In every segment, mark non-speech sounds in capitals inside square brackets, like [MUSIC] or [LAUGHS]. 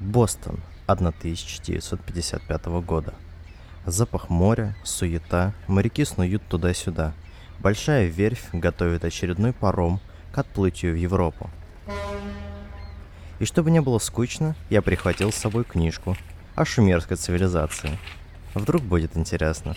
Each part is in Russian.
Бостон, 1955 года. Запах моря, суета, моряки снуют туда-сюда. Большая верфь готовит очередной паром к отплытию в Европу. И чтобы не было скучно, я прихватил с собой книжку о шумерской цивилизации. Вдруг будет интересно.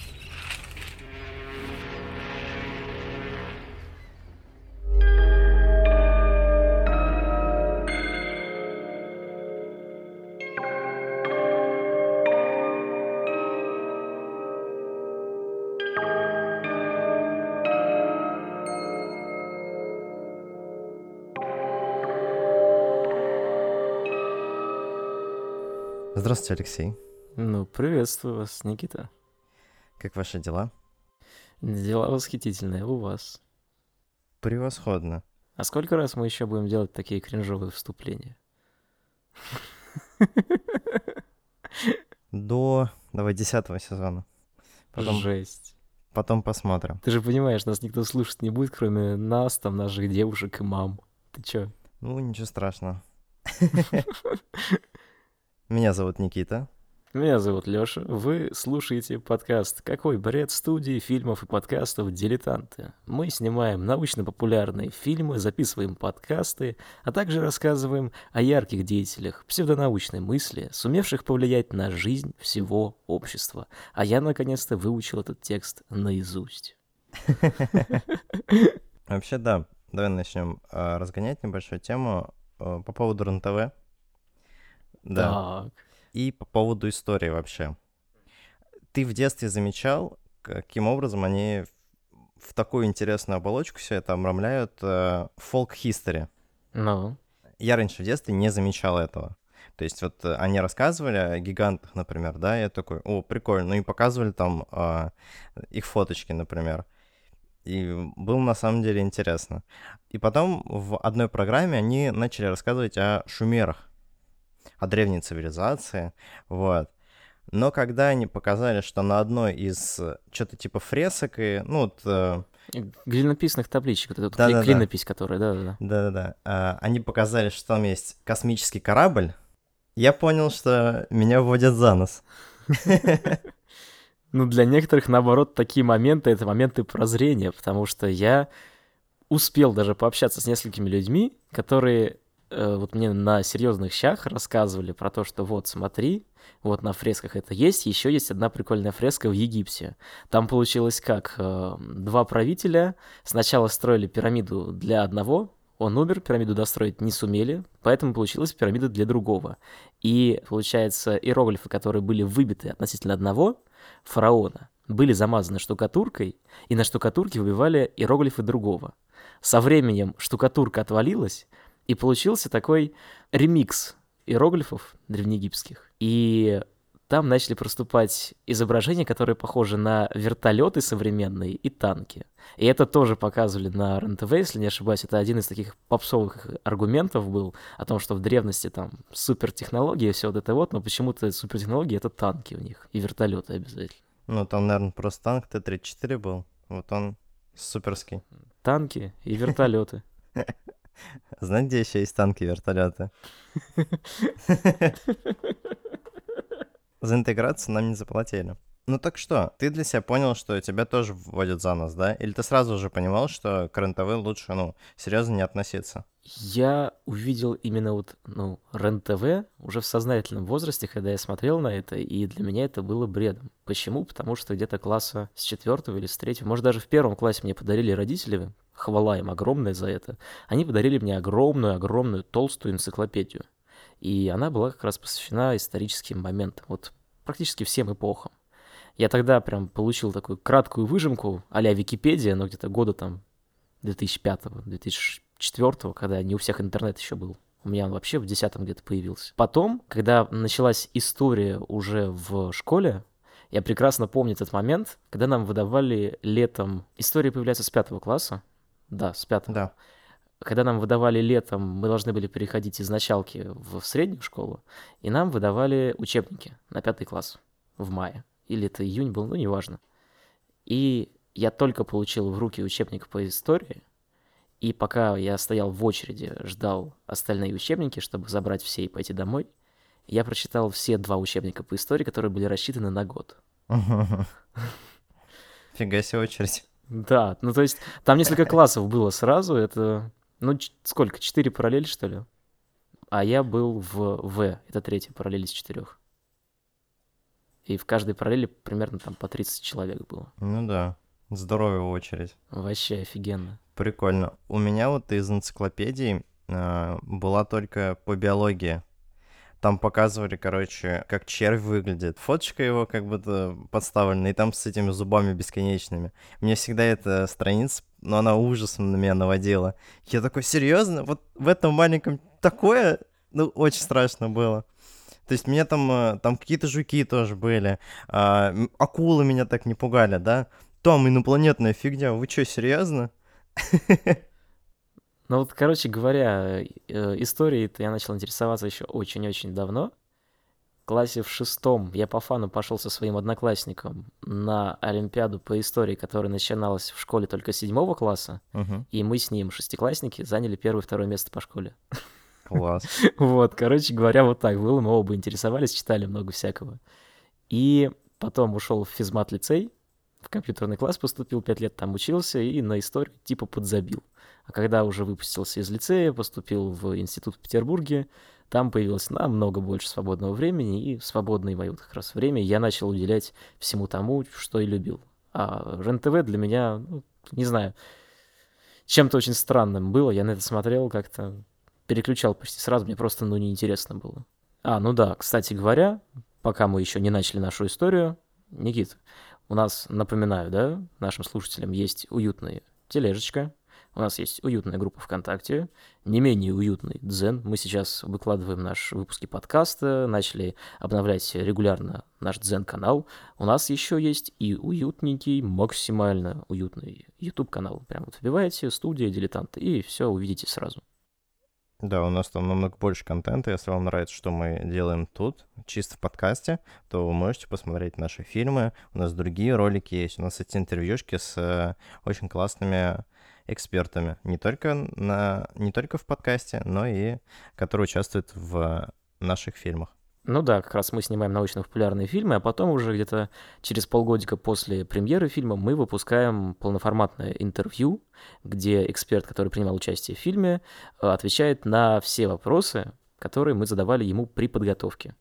Здравствуйте, Алексей. Ну, приветствую вас, Никита. Как ваши дела? Дела восхитительные у вас. Превосходно. А сколько раз мы еще будем делать такие кринжовые вступления? До, давай, десятого сезона. Потом, Жесть. Потом посмотрим. Ты же понимаешь, нас никто слушать не будет, кроме нас, там, наших девушек и мам. Ты чё? Ну, ничего страшного. [LAUGHS] Меня зовут Никита. Меня зовут Лёша. Вы слушаете подкаст «Какой бред?» студии фильмов и подкастов «Дилетанты». Мы снимаем научно-популярные фильмы, записываем подкасты, а также рассказываем о ярких деятелях псевдонаучной мысли, сумевших повлиять на жизнь всего общества. А я, наконец-то, выучил этот текст наизусть. [LAUGHS] Вообще, да. Давай начнем а, разгонять небольшую тему а, по поводу РНТВ. Да. Так. И по поводу истории вообще. Ты в детстве замечал, каким образом они в такую интересную оболочку все это обрамляют фолк-хистори? Ну. Я раньше в детстве не замечал этого. То есть вот э, они рассказывали о гигантах, например, да, я такой, о, прикольно, ну и показывали там э, их фоточки, например. И было на самом деле интересно. И потом в одной программе они начали рассказывать о шумерах о древней цивилизации, вот. Но когда они показали, что на одной из э, что-то типа фресок и, ну, вот... Э... Глинописных табличек, вот эта да, клинопись, которая, да-да-да. Да-да-да. Э, они показали, что там есть космический корабль, я понял, что меня вводят за нос. [LAUGHS] Ну, для некоторых, наоборот, такие моменты — это моменты прозрения, потому что я успел даже пообщаться с несколькими людьми, которые вот мне на серьезных щах рассказывали про то, что вот смотри, вот на фресках это есть, еще есть одна прикольная фреска в Египте. Там получилось как? Э, два правителя сначала строили пирамиду для одного, он умер, пирамиду достроить не сумели, поэтому получилась пирамида для другого. И, получается, иероглифы, которые были выбиты относительно одного фараона, были замазаны штукатуркой, и на штукатурке выбивали иероглифы другого. Со временем штукатурка отвалилась, и получился такой ремикс иероглифов древнеегипетских. И там начали проступать изображения, которые похожи на вертолеты современные и танки. И это тоже показывали на РНТВ, если не ошибаюсь. Это один из таких попсовых аргументов был о том, что в древности там супертехнологии и все вот это вот, но почему-то супертехнологии — это танки у них и вертолеты обязательно. Ну, там, наверное, просто танк Т-34 был. Вот он суперский. Танки и вертолеты. [LAUGHS] [LAUGHS] Знаете, где еще есть танки и вертолеты? [LAUGHS] За интеграцию нам не заплатили. Ну так что, ты для себя понял, что тебя тоже вводят за нос, да? Или ты сразу уже понимал, что к РЕН-ТВ лучше, ну, серьезно не относиться? Я увидел именно вот, ну, РЕН-ТВ уже в сознательном возрасте, когда я смотрел на это, и для меня это было бредом. Почему? Потому что где-то класса с четвертого или с третьего, может, даже в первом классе мне подарили родители, хвала им огромная за это, они подарили мне огромную-огромную толстую энциклопедию. И она была как раз посвящена историческим моментам, вот практически всем эпохам. Я тогда прям получил такую краткую выжимку а-ля Википедия, но где-то года там 2005-2004, когда не у всех интернет еще был. У меня он вообще в десятом где-то появился. Потом, когда началась история уже в школе, я прекрасно помню этот момент, когда нам выдавали летом... История появляется с пятого класса, да, с пятого. Да. Когда нам выдавали летом, мы должны были переходить из началки в среднюю школу, и нам выдавали учебники на пятый класс в мае. Или это июнь был, ну, неважно. И я только получил в руки учебник по истории, и пока я стоял в очереди, ждал остальные учебники, чтобы забрать все и пойти домой, я прочитал все два учебника по истории, которые были рассчитаны на год. [LAUGHS] Фига себе очередь. Да, ну то есть там несколько [LAUGHS] классов было сразу, это, ну сколько, четыре параллели, что ли? А я был в В, это третья параллель из четырех. И в каждой параллели примерно там по 30 человек было. Ну да, здоровая очередь. Вообще офигенно. Прикольно. У меня вот из энциклопедии э, была только по биологии. Там показывали, короче, как червь выглядит. Фоточка его как будто подставлена, и там с этими зубами бесконечными. Мне всегда эта страница, но она ужасом на меня наводила. Я такой, серьезно? Вот в этом маленьком такое? Ну, очень страшно было. То есть мне там, э, там какие-то жуки тоже были. А, акулы меня так не пугали, да? Там инопланетная фигня. Вы что, серьезно? Ну вот, короче говоря, э, историей-то я начал интересоваться еще очень-очень давно. В классе в шестом я по фану пошел со своим одноклассником на Олимпиаду по истории, которая начиналась в школе только седьмого класса, Мгм. и мы с ним, шестиклассники, заняли первое и второе место по школе. [LAUGHS] Класс. [LAUGHS] Вот, короче говоря, вот так было. Мы оба интересовались, читали много всякого. И потом ушел в физмат-лицей, в компьютерный класс поступил, пять лет там учился и на историю типа подзабил. А когда уже выпустился из лицея, поступил в институт в Петербурге, там появилось намного больше свободного времени, и свободное мое вот как раз время я начал уделять всему тому, что и любил. А РЕН-ТВ для меня, ну, не знаю, чем-то очень странным было. Я на это смотрел как-то, переключал почти сразу, мне просто, ну, неинтересно было. А, ну да, кстати говоря, пока мы еще не начали нашу историю, Никит, у нас, напоминаю, да, нашим слушателям есть уютная тележечка, у нас есть уютная группа ВКонтакте, не менее уютный Дзен. Мы сейчас выкладываем наши выпуски подкаста, начали обновлять регулярно наш Дзен-канал. У нас еще есть и уютненький, максимально уютный YouTube-канал. Прям вот вбиваете «Студия дилетант» и все увидите сразу. Да, у нас там намного больше контента. Если вам нравится, что мы делаем тут, чисто в подкасте, то вы можете посмотреть наши фильмы. У нас другие ролики есть. У нас эти интервьюшки с э, очень классными экспертами. Не только, на, не только в подкасте, но и которые участвуют в наших фильмах. Ну да, как раз мы снимаем научно-популярные фильмы, а потом уже где-то через полгодика после премьеры фильма мы выпускаем полноформатное интервью, где эксперт, который принимал участие в фильме, э, отвечает на все вопросы, которые мы задавали ему при подготовке.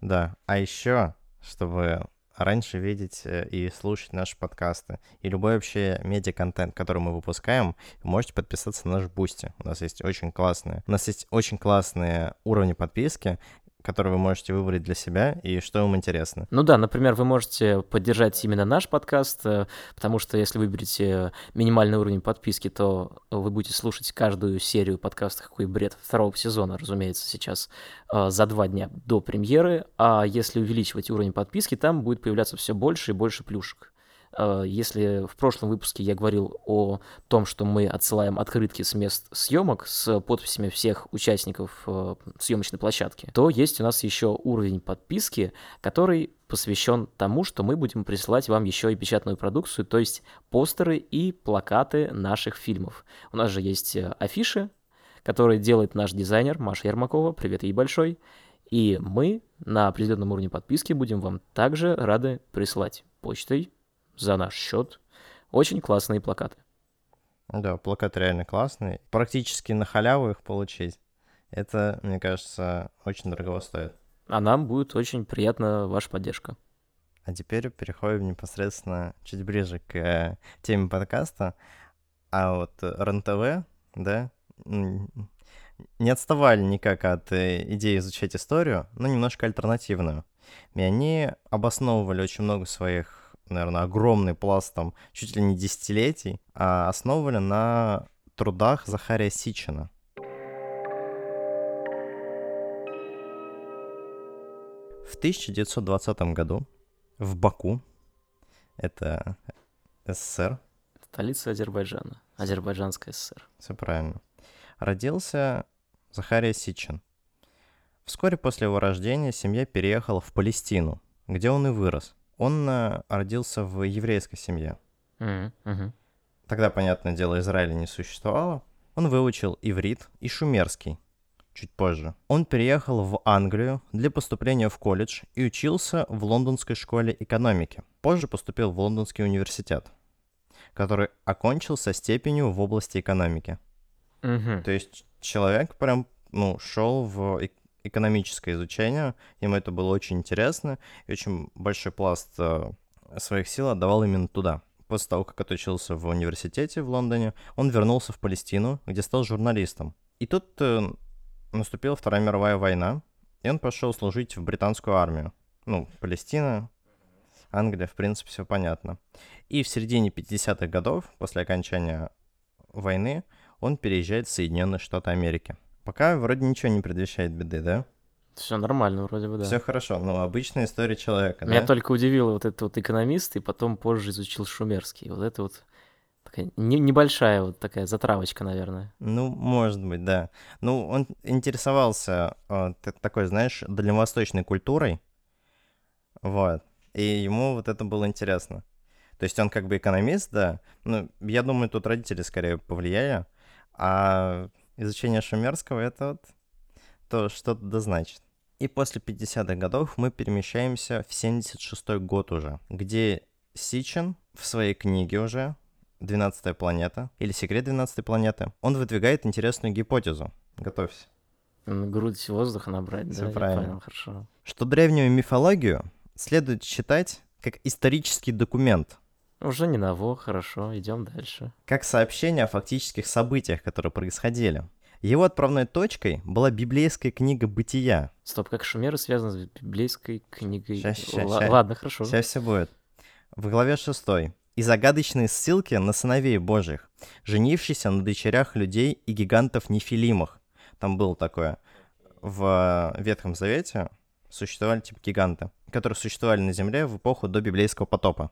Да, а еще, чтобы раньше видеть э, и слушать наши подкасты и любой вообще медиа-контент, который мы выпускаем, можете подписаться на наш Бусти. У нас есть очень классные, у нас есть очень классные уровни подписки, которые вы можете выбрать для себя и что вам интересно. Ну да, например, вы можете поддержать именно наш подкаст, э, потому что если выберете минимальный уровень подписки, то вы будете слушать каждую серию подкаста «Какой бред» второго сезона, разумеется, сейчас э, за два дня до премьеры, а если увеличивать уровень подписки, там будет появляться все больше и больше плюшек. Э, Если в прошлом выпуске я говорил о том, что мы отсылаем открытки с мест съемок с подписями всех участников э, съемочной площадки, то есть у нас еще уровень подписки, который посвящен тому, что мы будем присылать вам еще и печатную продукцию, то есть постеры и плакаты наших фильмов. У нас же есть э, афиши, которые делает наш дизайнер Маша Ермакова, привет ей большой, и мы на определенном уровне подписки будем вам также рады присылать почтой за наш счет. Очень классные плакаты. Да, плакаты реально классные. Практически на халяву их получить. Это, мне кажется, очень дорого стоит. А нам будет очень приятна ваша поддержка. А теперь переходим непосредственно чуть ближе к э, теме подкаста. А вот РНТВ, да, не отставали никак от э, идеи изучать историю, но немножко альтернативную. И они обосновывали очень много своих, наверное, огромный пласт там чуть ли не десятилетий, а основывали на трудах Захария Сичина. В 1920 году в Баку, это СССР, Столица Азербайджана. Азербайджанская ССР. все правильно, родился Захария Сичин. Вскоре после его рождения семья переехала в Палестину, где он и вырос. Он э, родился в еврейской семье. Мгм. Тогда, понятное дело, Израиля не существовало. Он выучил иврит и шумерский. чуть позже. Он переехал в Англию для поступления в колледж и учился в лондонской школе экономики. Позже поступил в Лондонский университет, который окончил со степенью в области экономики. Мгм. То есть человек прям, ну, шел в экономическое изучение, ему это было очень интересно, и очень большой пласт э, своих сил отдавал именно туда. После того, как отучился в университете в Лондоне, он вернулся в Палестину, где стал журналистом. И тут э, наступила Вторая мировая война, и он пошел служить в британскую армию. Ну, Палестина, Англия, в принципе, все понятно. И в середине 50-х годов, после окончания войны, он переезжает в Соединенные Штаты Америки. Пока вроде ничего не предвещает беды, да? Все нормально вроде бы, да. Все хорошо, ну, обычная история человека, Меня да? только удивило вот этот вот экономист, и потом позже изучил шумерский. Вот это вот такая не- небольшая вот такая затравочка, наверное. Ну, может быть, да. Ну, он интересовался э, т- такой, знаешь, дальневосточной культурой, вот, и ему вот это было интересно. То есть он как бы экономист, да, ну, я думаю, тут родители скорее повлияли, а изучение шумерского — это вот то что-то да значит. И после 50-х годов мы перемещаемся в 76-й год уже, где Сичин в своей книге уже «12 планета» или «Секрет 12 планеты», он выдвигает интересную гипотезу. Готовься. Грудь воздуха набрать, Всё да, правильно. понял, хорошо. Что древнюю мифологию следует считать как исторический документ, Уже не ново, хорошо, идем дальше. как сообщение о фактических событиях, которые происходили. Его отправной точкой была библейская книга «Бытия». Стоп, как шумеры связаны с библейской книгой? Ща, ща, Ла- ща. Ладно, хорошо. Сейчас все будет. В главе 6. И загадочные ссылки на сыновей Божьих, женившихся на дочерях людей и гигантов Нефилимах. Там было такое. В Ветхом Завете существовали типа гиганты, которые существовали на Земле в эпоху до библейского потопа.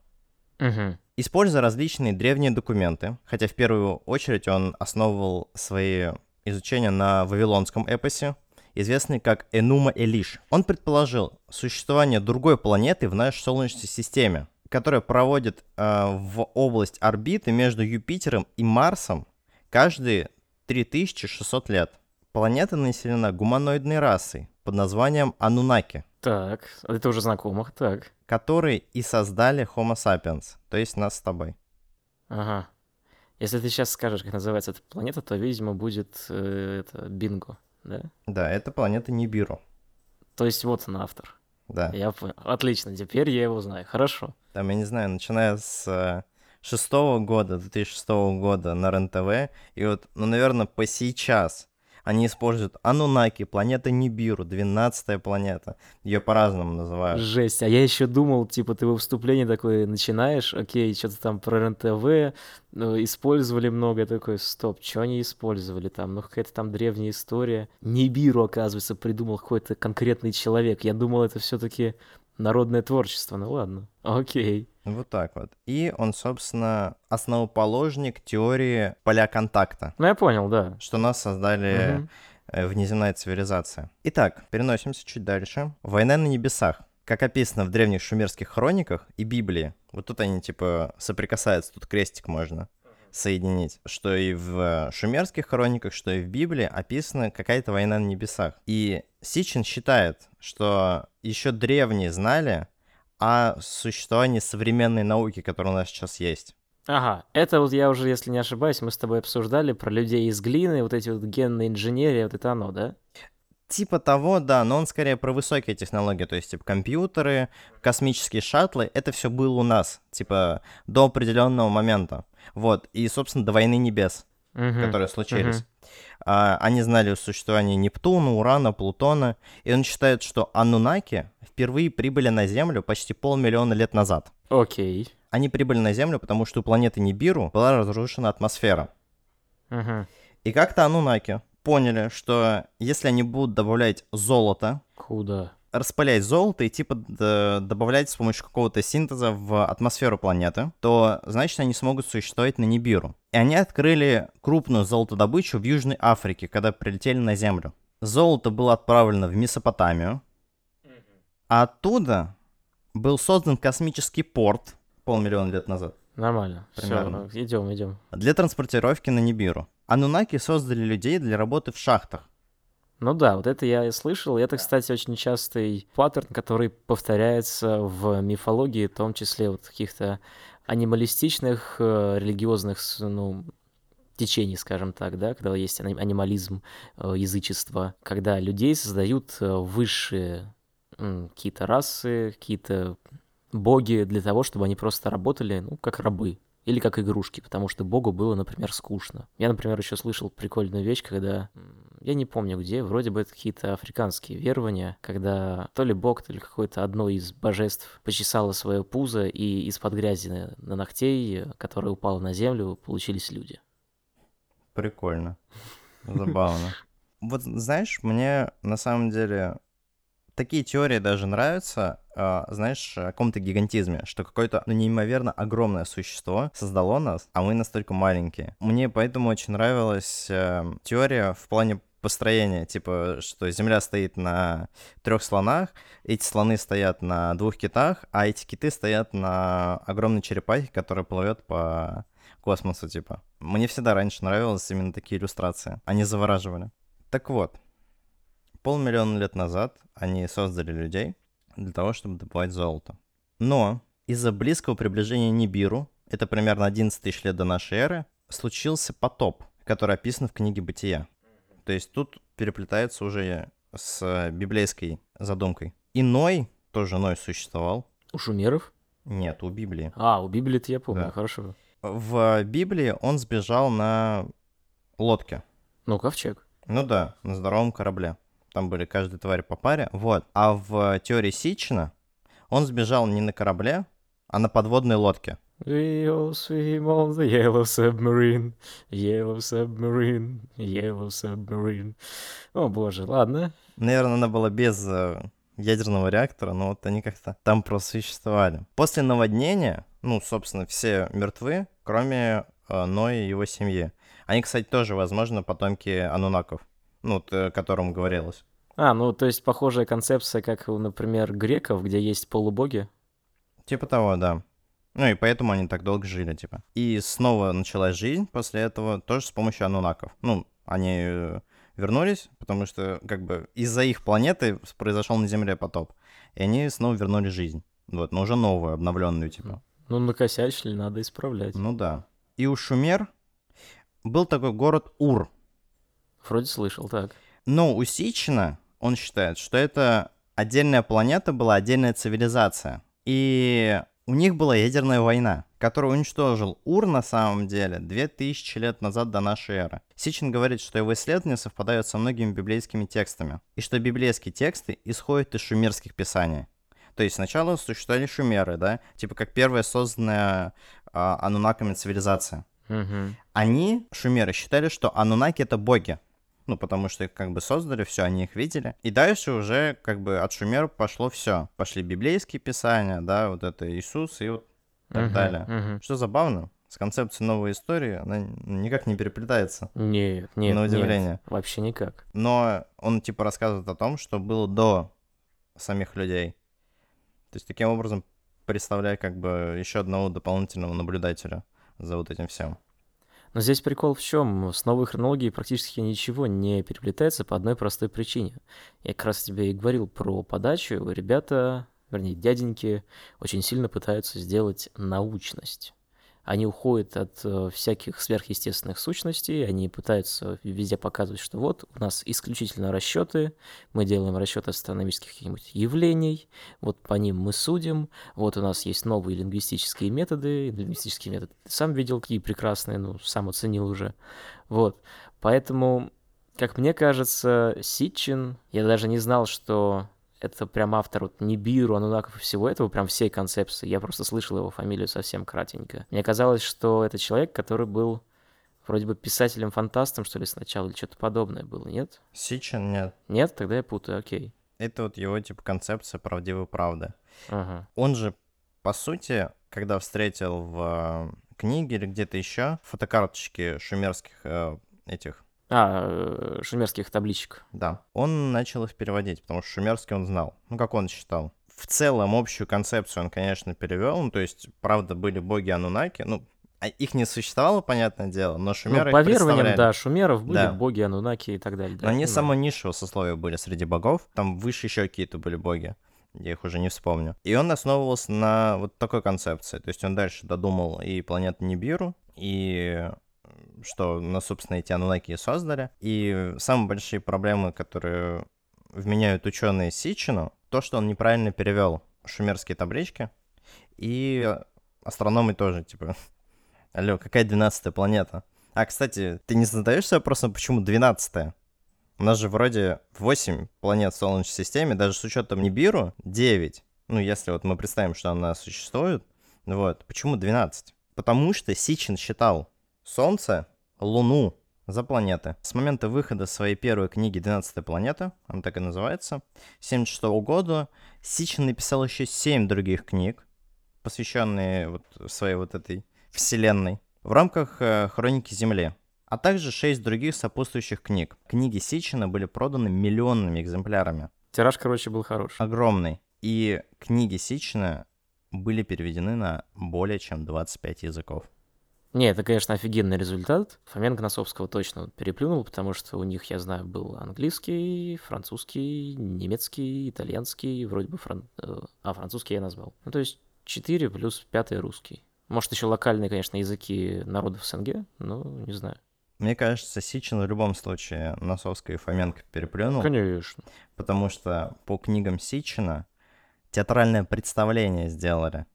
Мгм. Используя различные древние документы, хотя в первую очередь он основывал свои изучения на вавилонском эпосе, известный как Энума Элиш. Он предположил существование другой планеты в нашей Солнечной системе, которая проводит э, в область орбиты между Юпитером и Марсом каждые 3600 лет. Планета населена гуманоидной расой под названием Анунаки, Так, это уже знакомых, так. которые и создали Homo sapiens, то есть нас с тобой. Ага. Если ты сейчас скажешь, как называется эта планета, то, видимо, будет э, это бинго, да? Да, это планета Нибиру. То есть вот он автор. Да. Я понял. Отлично, теперь я его знаю. Хорошо. Там, я не знаю, начиная с э, шестого года, 2006 года на РЕН-ТВ, и вот, ну, наверное, по сейчас они используют Анунаки, планета Нибиру, 12 планета. Ее по-разному называют. Жесть. А я еще думал, типа, ты во вступлении такое начинаешь, окей, что-то там про РЕН-ТВ, ну, использовали много, я такой, стоп, что они использовали там? Ну, какая-то там древняя история. Нибиру, оказывается, придумал какой-то конкретный человек. Я думал, это все-таки народное творчество. Ну ладно, окей. Вот так вот. И он, собственно, основоположник теории поля контакта, Ну, я понял, да. что нас создали э, внеземная цивилизация. Итак, переносимся чуть дальше. Война на небесах. Как описано в древних шумерских хрониках и Библии, вот тут они типа соприкасаются, тут крестик можно соединить, что и в шумерских хрониках, что и в Библии описана какая-то война на небесах. И Сичин считает, что еще древние знали о существовании современной науки, которая у нас сейчас есть. Ага, это вот я уже, если не ошибаюсь, мы с тобой обсуждали про людей из глины, вот эти вот генные инженерии, вот это оно, да? Типа того, да, но он скорее про высокие технологии, то есть типа компьютеры, космические шаттлы, это все было у нас, типа до определенного момента. Вот, и, собственно, до войны небес, Мгм. которые случились. А, они знали о существовании Нептуна, Урана, Плутона, и он считает, что Анунаки впервые прибыли на Землю почти полмиллиона лет назад. Окей. Они прибыли на Землю, потому что у планеты Нибиру была разрушена атмосфера. Мгм. И как-то Анунаки поняли, что если они будут добавлять золото Куда? распылять золото и типа добавлять с помощью какого-то синтеза в атмосферу планеты, то значит они смогут существовать на Нибиру. И они открыли крупную золотодобычу в Южной Африке, когда прилетели на Землю. Золото было отправлено в Месопотамию, а оттуда был создан космический порт полмиллиона лет назад Нормально. Все, Примерно. идем, идем. для транспортировки на Нибиру. Анунаки создали людей для работы в шахтах. Ну да, вот это я и слышал. Это, кстати, очень частый паттерн, который повторяется в мифологии, в том числе вот каких-то анималистичных, э, религиозных, ну, течений, скажем так, да, когда есть анимализм, э, язычество, когда людей создают э, высшие какие-то расы, какие-то боги для того, чтобы они просто работали, ну, как рабы, или как игрушки, потому что Богу было, например, скучно. Я, например, еще слышал прикольную вещь, когда я не помню где, вроде бы это какие-то африканские верования, когда то ли Бог, то ли какое-то одно из божеств почесало свое пузо, и из-под грязи на, на ногтей, которая упала на землю, получились люди. Прикольно. Забавно. Вот знаешь, мне на самом деле такие теории даже нравятся, э, знаешь, о каком-то гигантизме, что какое-то ну, неимоверно огромное существо создало нас, а мы настолько маленькие. Мне поэтому очень нравилась э, теория в плане построения, типа, что Земля стоит на трех слонах, эти слоны стоят на двух китах, а эти киты стоят на огромной черепахе, которая плывет по космосу, типа. Мне всегда раньше нравились именно такие иллюстрации. Они завораживали. Так вот, полмиллиона лет назад они создали людей для того, чтобы добывать золото. Но из-за близкого приближения Нибиру, это примерно 11 тысяч лет до нашей эры, случился потоп, который описан в книге «Бытия». То есть тут переплетается уже с библейской задумкой. Иной, тоже Ной существовал. У шумеров? Нет, у Библии. А, у Библии-то я помню, да. хорошо. В Библии он сбежал на лодке. Ну, ковчег. Ну да, на здоровом корабле. Там были каждая тварь по паре. Вот. А в теории Сичина он сбежал не на корабле, а на подводной лодке. All swim on the yellow submarine, yellow submarine, yellow submarine. О боже, ладно. Наверное, она была без э, ядерного реактора, но вот они как-то там просуществовали. После наводнения, ну, собственно, все мертвы, кроме э, Ноя и его семьи. Они, кстати, тоже, возможно, потомки анунаков ну, о котором говорилось. А, ну, то есть похожая концепция, как, например, греков, где есть полубоги? Типа того, да. Ну и поэтому они так долго жили, типа. И снова началась жизнь после этого тоже с помощью анунаков. Ну, они э, вернулись, потому что как бы из-за их планеты произошел на Земле потоп. И они снова вернули жизнь. Вот, но уже новую, обновленную, типа. Ну, накосячили, надо исправлять. Ну да. И у Шумер был такой город Ур. Вроде слышал, так. Но у Сичина он считает, что это отдельная планета была, отдельная цивилизация. И у них была ядерная война, которую уничтожил Ур на самом деле 2000 лет назад до нашей эры. Сичин говорит, что его исследования совпадают со многими библейскими текстами, и что библейские тексты исходят из шумерских писаний. То есть сначала существовали шумеры, да, типа как первая созданная а, анунаками цивилизация. Угу. Они, шумеры, считали, что анунаки это боги, ну, потому что их как бы создали, все, они их видели. И дальше уже как бы от Шумер пошло все. Пошли библейские писания, да, вот это Иисус и вот так uh-huh, далее. Uh-huh. Что забавно, с концепцией новой истории она никак не переплетается. Нет, нет, На удивление. Нет, вообще никак. Но он типа рассказывает о том, что было до самих людей. То есть таким образом представляя как бы еще одного дополнительного наблюдателя за вот этим всем. Но здесь прикол в чем? С новой хронологией практически ничего не переплетается по одной простой причине. Я как раз тебе и говорил про подачу. Ребята, вернее, дяденьки, очень сильно пытаются сделать научность. Они уходят от э, всяких сверхъестественных сущностей, они пытаются везде показывать, что вот у нас исключительно расчеты, мы делаем расчеты астрономических каких-нибудь явлений, вот по ним мы судим, вот у нас есть новые лингвистические методы, лингвистические методы ты сам видел, какие прекрасные, ну, сам оценил уже, вот. Поэтому, как мне кажется, Ситчин, я даже не знал, что это прям автор вот Нибиру, Анунаков и всего этого, прям всей концепции. Я просто слышал его фамилию совсем кратенько. Мне казалось, что это человек, который был вроде бы писателем-фантастом, что ли, сначала, или что-то подобное было, нет? Сичин нет. Нет? Тогда я путаю, окей. Это вот его, типа, концепция правдивой правды. Ага. Он же, по сути, когда встретил в э, книге или где-то еще фотокарточки шумерских э, этих а, э, шумерских табличек. Да. Он начал их переводить, потому что шумерский он знал. Ну, как он считал. В целом, общую концепцию он, конечно, перевел. Ну, то есть, правда, были боги Анунаки. Ну, а их не существовало, понятное дело, но Ну, шумеры по их верованиям, да, шумеров были Да. боги, анунаки и так далее. да, Но они понимаю. самое низшего сословия были среди богов. Там выше еще какие-то были боги. Я их уже не вспомню. И он основывался на вот такой концепции. То есть он дальше додумал и планету Нибиру, и что, ну, собственно, эти анунаки создали. И самые большие проблемы, которые вменяют ученые Сичину, то, что он неправильно перевел шумерские таблички. И астрономы тоже, типа, [LAUGHS] алло, какая 12 планета? А, кстати, ты не задаешься вопросом, почему 12 У нас же вроде 8 планет в Солнечной системе, даже с учетом Нибиру 9. Ну, если вот мы представим, что она существует, вот, почему 12? Потому что Сичин считал Солнце, Луну за планеты. С момента выхода своей первой книги «12 планета», она так и называется, 1976 года, Сичин написал еще 7 других книг, посвященные вот своей вот этой вселенной, в рамках э, «Хроники Земли», а также 6 других сопутствующих книг. Книги Сичина были проданы миллионными экземплярами. Тираж, короче, был хороший. Огромный. И книги Сичина были переведены на более чем 25 языков. Не, это, конечно, офигенный результат. Фоменко Носовского точно переплюнул, потому что у них, я знаю, был английский, французский, немецкий, итальянский, вроде бы фран... э, А, французский я назвал. Ну, то есть 4 плюс 5 русский. Может, еще локальные, конечно, языки народов СНГ, но не знаю. Мне кажется, Сичин в любом случае Носовского и Фоменко переплюнул, Конечно. потому что по книгам Сичина театральное представление сделали.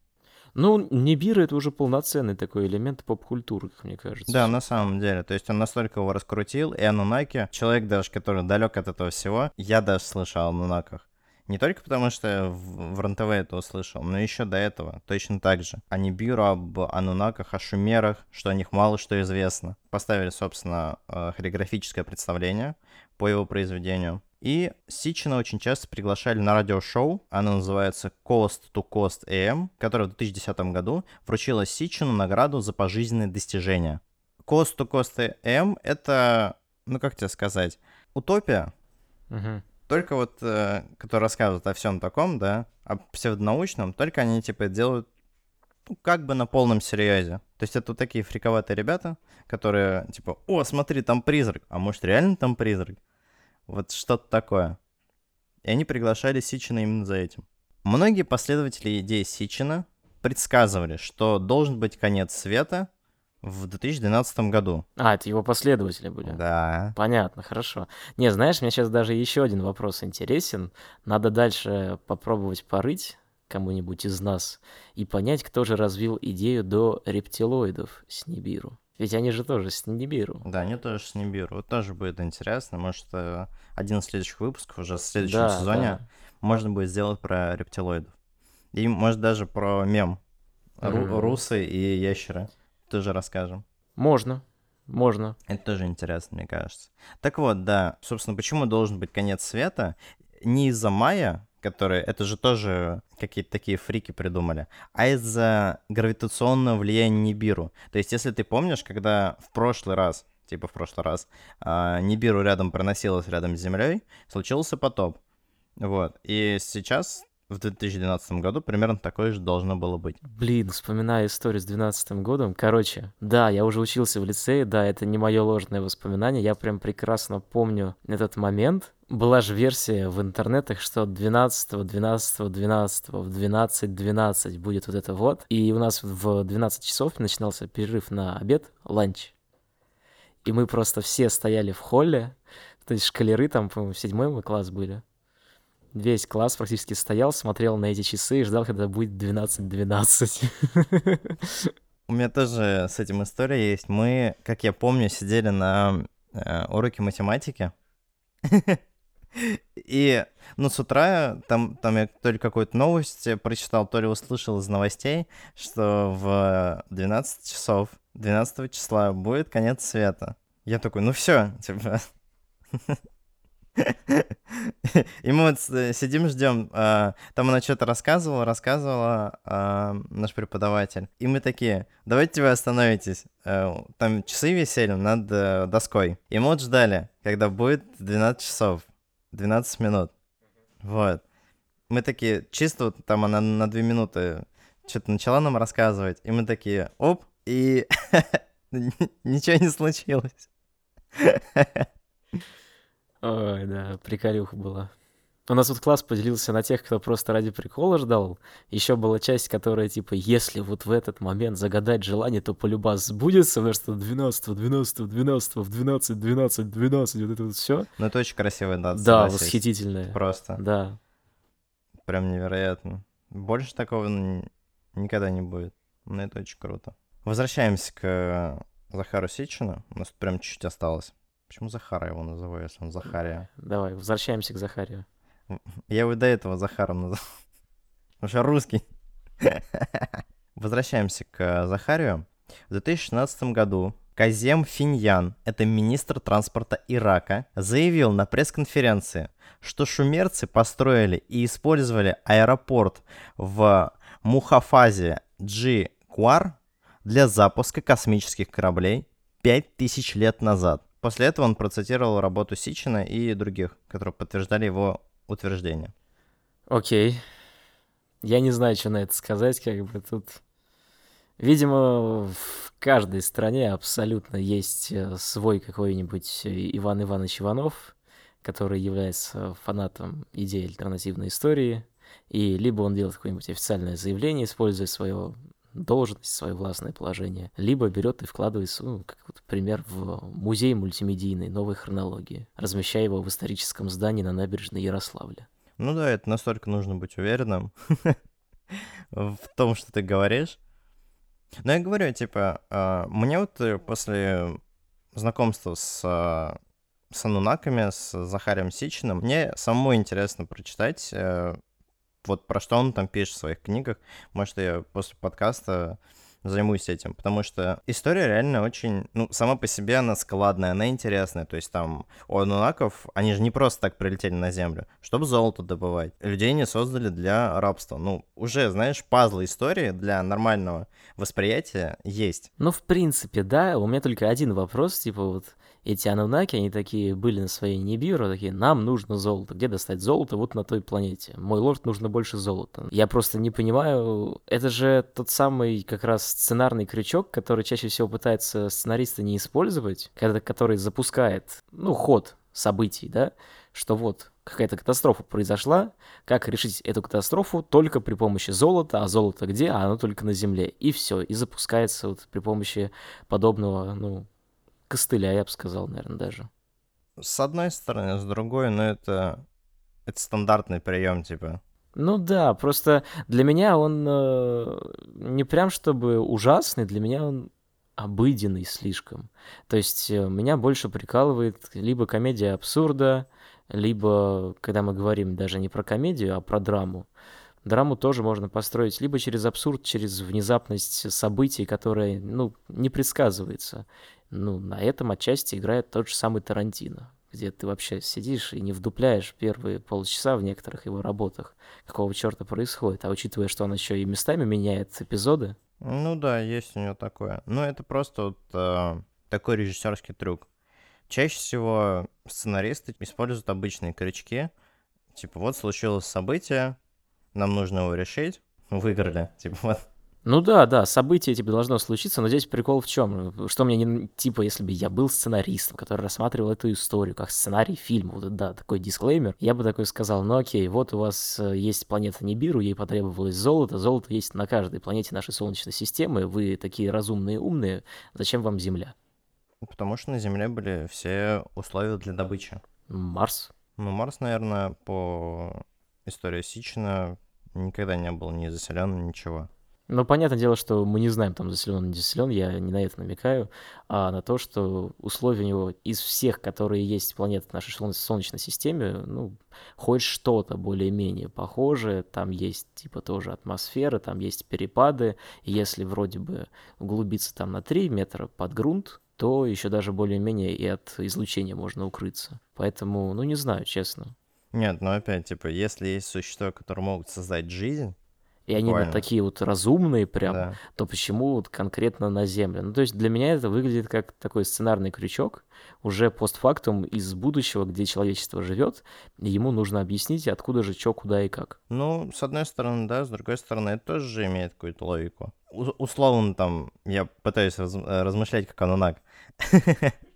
Ну, Нибир — это уже полноценный такой элемент поп-культуры, как мне кажется. Да, на самом деле. То есть он настолько его раскрутил, и Анунаки, человек даже, который далек от этого всего, я даже слышал о Анунаках. Не только потому, что в, в РНТВ это услышал, но еще до этого, точно так же. Они бюро об Анунаках, о шумерах, что о них мало что известно. Поставили, собственно, э, хореографическое представление по его произведению. И Сичина очень часто приглашали на радиошоу, оно называется Coast to Coast AM, которое в 2010 году вручило Сичину награду за пожизненные достижения. Coast to Coast AM — это, ну как тебе сказать, утопия, Мгм. только вот, э, которые рассказывают о всем таком, да, о псевдонаучном, только они, типа, делают ну, как бы на полном серьезе. То есть это вот такие фриковатые ребята, которые, типа, о, смотри, там призрак, а может реально там призрак? Вот что-то такое. И они приглашали Сичина именно за этим. Многие последователи идей Сичина предсказывали, что должен быть конец света в 2012 году. А, это его последователи были. Да. Понятно, хорошо. Не, знаешь, мне сейчас даже еще один вопрос интересен. Надо дальше попробовать порыть кому-нибудь из нас и понять, кто же развил идею до рептилоидов с Нибиру. Ведь они же тоже с Нибиру. Да, они тоже с Нибиру. Вот тоже будет интересно. Может, э, один из следующих выпусков уже в следующем Да, сезоне да. можно будет сделать про рептилоидов. И, может, даже про мем. Ру- Мгм. русы и ящеры. Тоже расскажем. Можно, можно. Это тоже интересно, мне кажется. Так вот, да, собственно, почему должен быть конец света? Не из-за Майя, которые, это же тоже какие-то такие фрики придумали, а из-за гравитационного влияния Нибиру. То есть, если ты помнишь, когда в прошлый раз, типа в прошлый раз, а, Нибиру рядом проносилась рядом с Землей, случился потоп. Вот. И сейчас, в 2012 году, примерно такое же должно было быть. Блин, вспоминая историю с 12 годом. Короче, да, я уже учился в лицее, да, это не мое ложное воспоминание, я прям прекрасно помню этот момент. Была же версия в интернетах, что 12, 12, 12, в 12, 12 будет вот это вот. И у нас в 12 часов начинался перерыв на обед, ланч. И мы просто все стояли в холле, то есть шкалеры там, по-моему, седьмой мы класс были. Весь класс практически стоял, смотрел на эти часы и ждал, когда будет 12-12. У меня тоже с этим история есть. Мы, как я помню, сидели на э, уроке математики. [LAUGHS] И, ну, с утра там, там я то ли какую-то новость прочитал, то ли услышал из новостей, что в 12 часов 12 числа будет конец света. Я такой, ну все, типа... [LAUGHS] [LAUGHS] И мы вот с- сидим, ждем. а, Там она что-то рассказывала, рассказывала а, наш преподаватель. И мы такие, давайте вы остановитесь. Э, Там часы висели над э, доской. И мы вот ждали, когда будет 12 часов, 12 минут. Вот. Мы такие, чисто там она на 2 минуты что-то начала нам рассказывать. И мы такие, оп, и [LAUGHS] ничего не случилось. [LAUGHS] Ой, да, приколюха была. У нас вот класс поделился на тех, кто просто ради прикола ждал. Еще была часть, которая типа, если вот в этот момент загадать желание, то полюбас сбудется, потому что 12, 12, 12, в 12, 12, 12, вот это вот все. Ну, это очень красивая дата. Да, восхитительная. Просто. Да. Прям невероятно. Больше такого никогда не будет. Но это очень круто. Возвращаемся к Захару Сечину. У нас прям чуть-чуть осталось. Почему Захара его называю, если он Захария? Давай, возвращаемся к Захарию. [LAUGHS] Я его до этого Захаром назвал. [LAUGHS] Потому что русский. [LAUGHS] Возвращаемся к Захарию. В 2016 году Казем Финьян, это министр транспорта Ирака, заявил на пресс-конференции, что шумерцы построили и использовали аэропорт в Мухафазе Джи Куар для запуска космических кораблей 5000 лет назад. После этого он процитировал работу Сичина и других, которые подтверждали его утверждение. Окей. Я не знаю, что на это сказать, как бы тут... Видимо, в каждой стране абсолютно есть э, свой какой-нибудь Иван Иванович Иванов, который является фанатом идеи альтернативной истории, и либо он делает какое-нибудь официальное заявление, используя свое должность, свое властное положение, либо берет и вкладывает, ну, как вот пример, в музей мультимедийной новой хронологии, размещая его в историческом здании на набережной Ярославля. Ну да, это настолько нужно быть уверенным [LAUGHS] в том, что ты говоришь. Но я говорю, типа, а, мне вот э, после знакомства с а, с Анунаками, с Захарием Сичиным, мне самому интересно прочитать э, вот про что он там пишет в своих книгах. Может, я после подкаста займусь этим, потому что история реально очень, ну, сама по себе она складная, она интересная, то есть там у анунаков, они же не просто так прилетели на Землю, чтобы золото добывать. Людей не создали для рабства. Ну, уже, знаешь, пазлы истории для нормального восприятия есть. Ну, в принципе, да, у меня только один вопрос, типа вот эти анунаки, они такие были на своей Нибиру, такие, нам нужно золото. Где достать золото? Вот на той планете. Мой лорд, нужно больше золота. Я просто не понимаю, это же тот самый как раз сценарный крючок, который чаще всего пытается сценаристы не использовать, который запускает, ну, ход событий, да, что вот какая-то катастрофа произошла, как решить эту катастрофу только при помощи золота, а золото где? А оно только на Земле. И все, и запускается вот при помощи подобного, ну, костыля, я бы сказал, наверное, даже. С одной стороны, с другой, но это, это стандартный прием, типа. Ну да, просто для меня он э, не прям чтобы ужасный, для меня он обыденный слишком. То есть э, меня больше прикалывает либо комедия абсурда, либо, когда мы говорим даже не про комедию, а про драму. Драму тоже можно построить либо через абсурд, через внезапность событий, которые, ну, не предсказывается. Ну, на этом отчасти играет тот же самый Тарантино, где ты вообще сидишь и не вдупляешь первые полчаса в некоторых его работах, какого черта происходит. А учитывая, что он еще и местами меняет эпизоды. Ну да, есть у него такое. Но это просто вот э, такой режиссерский трюк. Чаще всего сценаристы используют обычные крючки. Типа, вот случилось событие, нам нужно его решить, выиграли. [LAUGHS] Типа, вот ну да, да, событие типа должно случиться, но здесь прикол в чем? Что мне не... Типа, если бы я был сценаристом, который рассматривал эту историю как сценарий фильма, вот да, такой дисклеймер, я бы такой сказал, ну окей, вот у вас э, есть планета Нибиру, ей потребовалось золото, золото есть на каждой планете нашей Солнечной системы, вы такие разумные, умные, зачем вам Земля? Потому что на Земле были все условия для добычи. Марс? Ну, Марс, наверное, по истории Сичина никогда не был ни заселен, ничего. Ну, понятное дело, что мы не знаем, там, заселен не заселен, я не на это намекаю, а на то, что условия у него из всех, которые есть планеты в нашей Солнечной системе, ну, хоть что-то более-менее похожее, там есть, типа, тоже атмосфера, там есть перепады, и если вроде бы углубиться там на 3 метра под грунт, то еще даже более-менее и от излучения можно укрыться. Поэтому, ну, не знаю, честно. Нет, ну опять, типа, если есть существа, которые могут создать жизнь, и они вот Буквально. такие вот разумные прям, Да. то почему вот конкретно на Землю? Ну, то есть для меня это выглядит как такой сценарный крючок, уже постфактум из будущего, где человечество живет, и ему нужно объяснить, откуда же, что, куда и как. Ну, с одной стороны, да, с другой стороны, это тоже же имеет какую-то логику. У- условно, там, я пытаюсь раз- э, размышлять как анунак. [LAUGHS]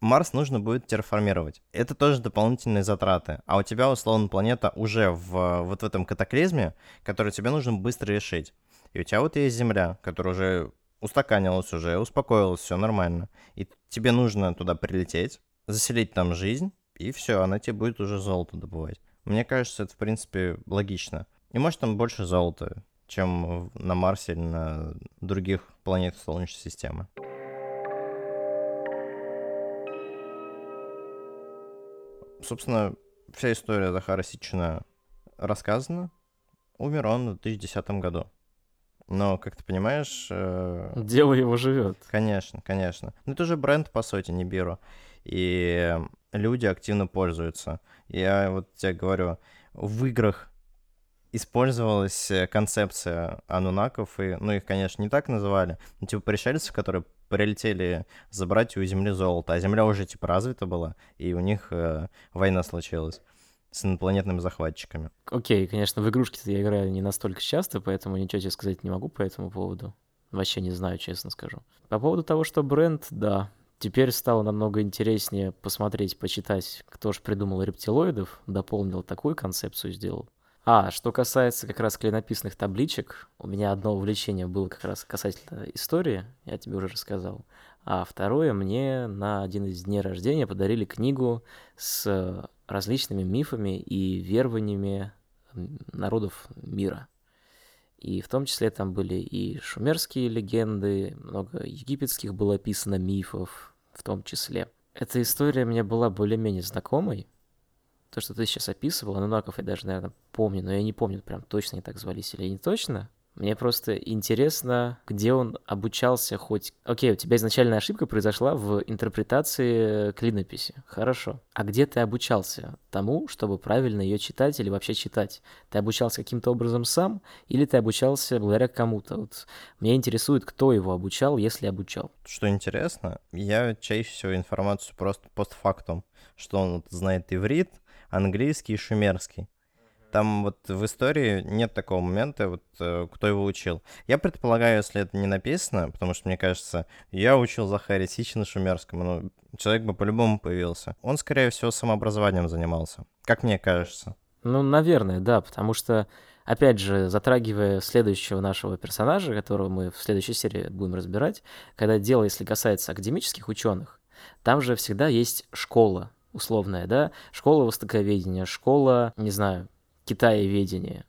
Марс нужно будет терраформировать. Это тоже дополнительные затраты. А у тебя, условно, планета уже в, вот в этом катаклизме, который тебе нужно быстро решить. И у тебя вот есть Земля, которая уже устаканилась уже, успокоилась, все нормально. И тебе нужно туда прилететь, заселить там жизнь, и все, она тебе будет уже золото добывать. Мне кажется, это, в принципе, логично. И может там больше золота, чем на Марсе или на других планетах Солнечной системы. Собственно, вся история Захара Ситчина рассказана. Умер он в 2010 году. Но, как ты понимаешь, э, Дело его живет. Конечно, конечно. Ну это же бренд, по сути, не Биру. И люди активно пользуются. Я вот тебе говорю, в играх использовалась э, концепция анунаков, и, ну, их, конечно, не так называли, но, типа, пришельцев, которые прилетели забрать у Земли золото, а Земля уже, типа, развита была, и у них э, война случилась с инопланетными захватчиками. Окей, конечно, в игрушки я играю не настолько часто, поэтому ничего тебе сказать не могу по этому поводу. Вообще не знаю, честно скажу. По поводу того, что бренд, да, теперь стало намного интереснее посмотреть, почитать, кто же придумал рептилоидов, дополнил такую концепцию, сделал. А, что касается как раз клинописных табличек, у меня одно увлечение было как раз касательно истории, я тебе уже рассказал. А второе, мне на один из дней рождения подарили книгу с различными мифами и верованиями народов мира. И в том числе там были и шумерские легенды, много египетских было описано мифов в том числе. Эта история мне была более-менее знакомой. То, что ты сейчас описывал, анунаков я даже, наверное, помню, но я не помню, прям точно они так звались или не точно. Мне просто интересно, где он обучался хоть... Окей, у тебя изначальная ошибка произошла в интерпретации клинописи. Хорошо. А где ты обучался тому, чтобы правильно ее читать или вообще читать? Ты обучался каким-то образом сам или ты обучался благодаря кому-то? Вот меня интересует, кто его обучал, если обучал. Что интересно, я чаще всего информацию просто постфактум, что он знает иврит, английский и шумерский. Там вот в истории нет такого момента, вот э, кто его учил. Я предполагаю, если это не написано, потому что мне кажется, я учил Захари Сичина шумерскому, ну, человек бы по-любому появился. Он, скорее всего, самообразованием занимался, как мне кажется. Ну, наверное, да, потому что, опять же, затрагивая следующего нашего персонажа, которого мы в следующей серии будем разбирать, когда дело, если касается академических ученых, там же всегда есть школа условная, да, школа востоковедения, школа, не знаю, китаеведения.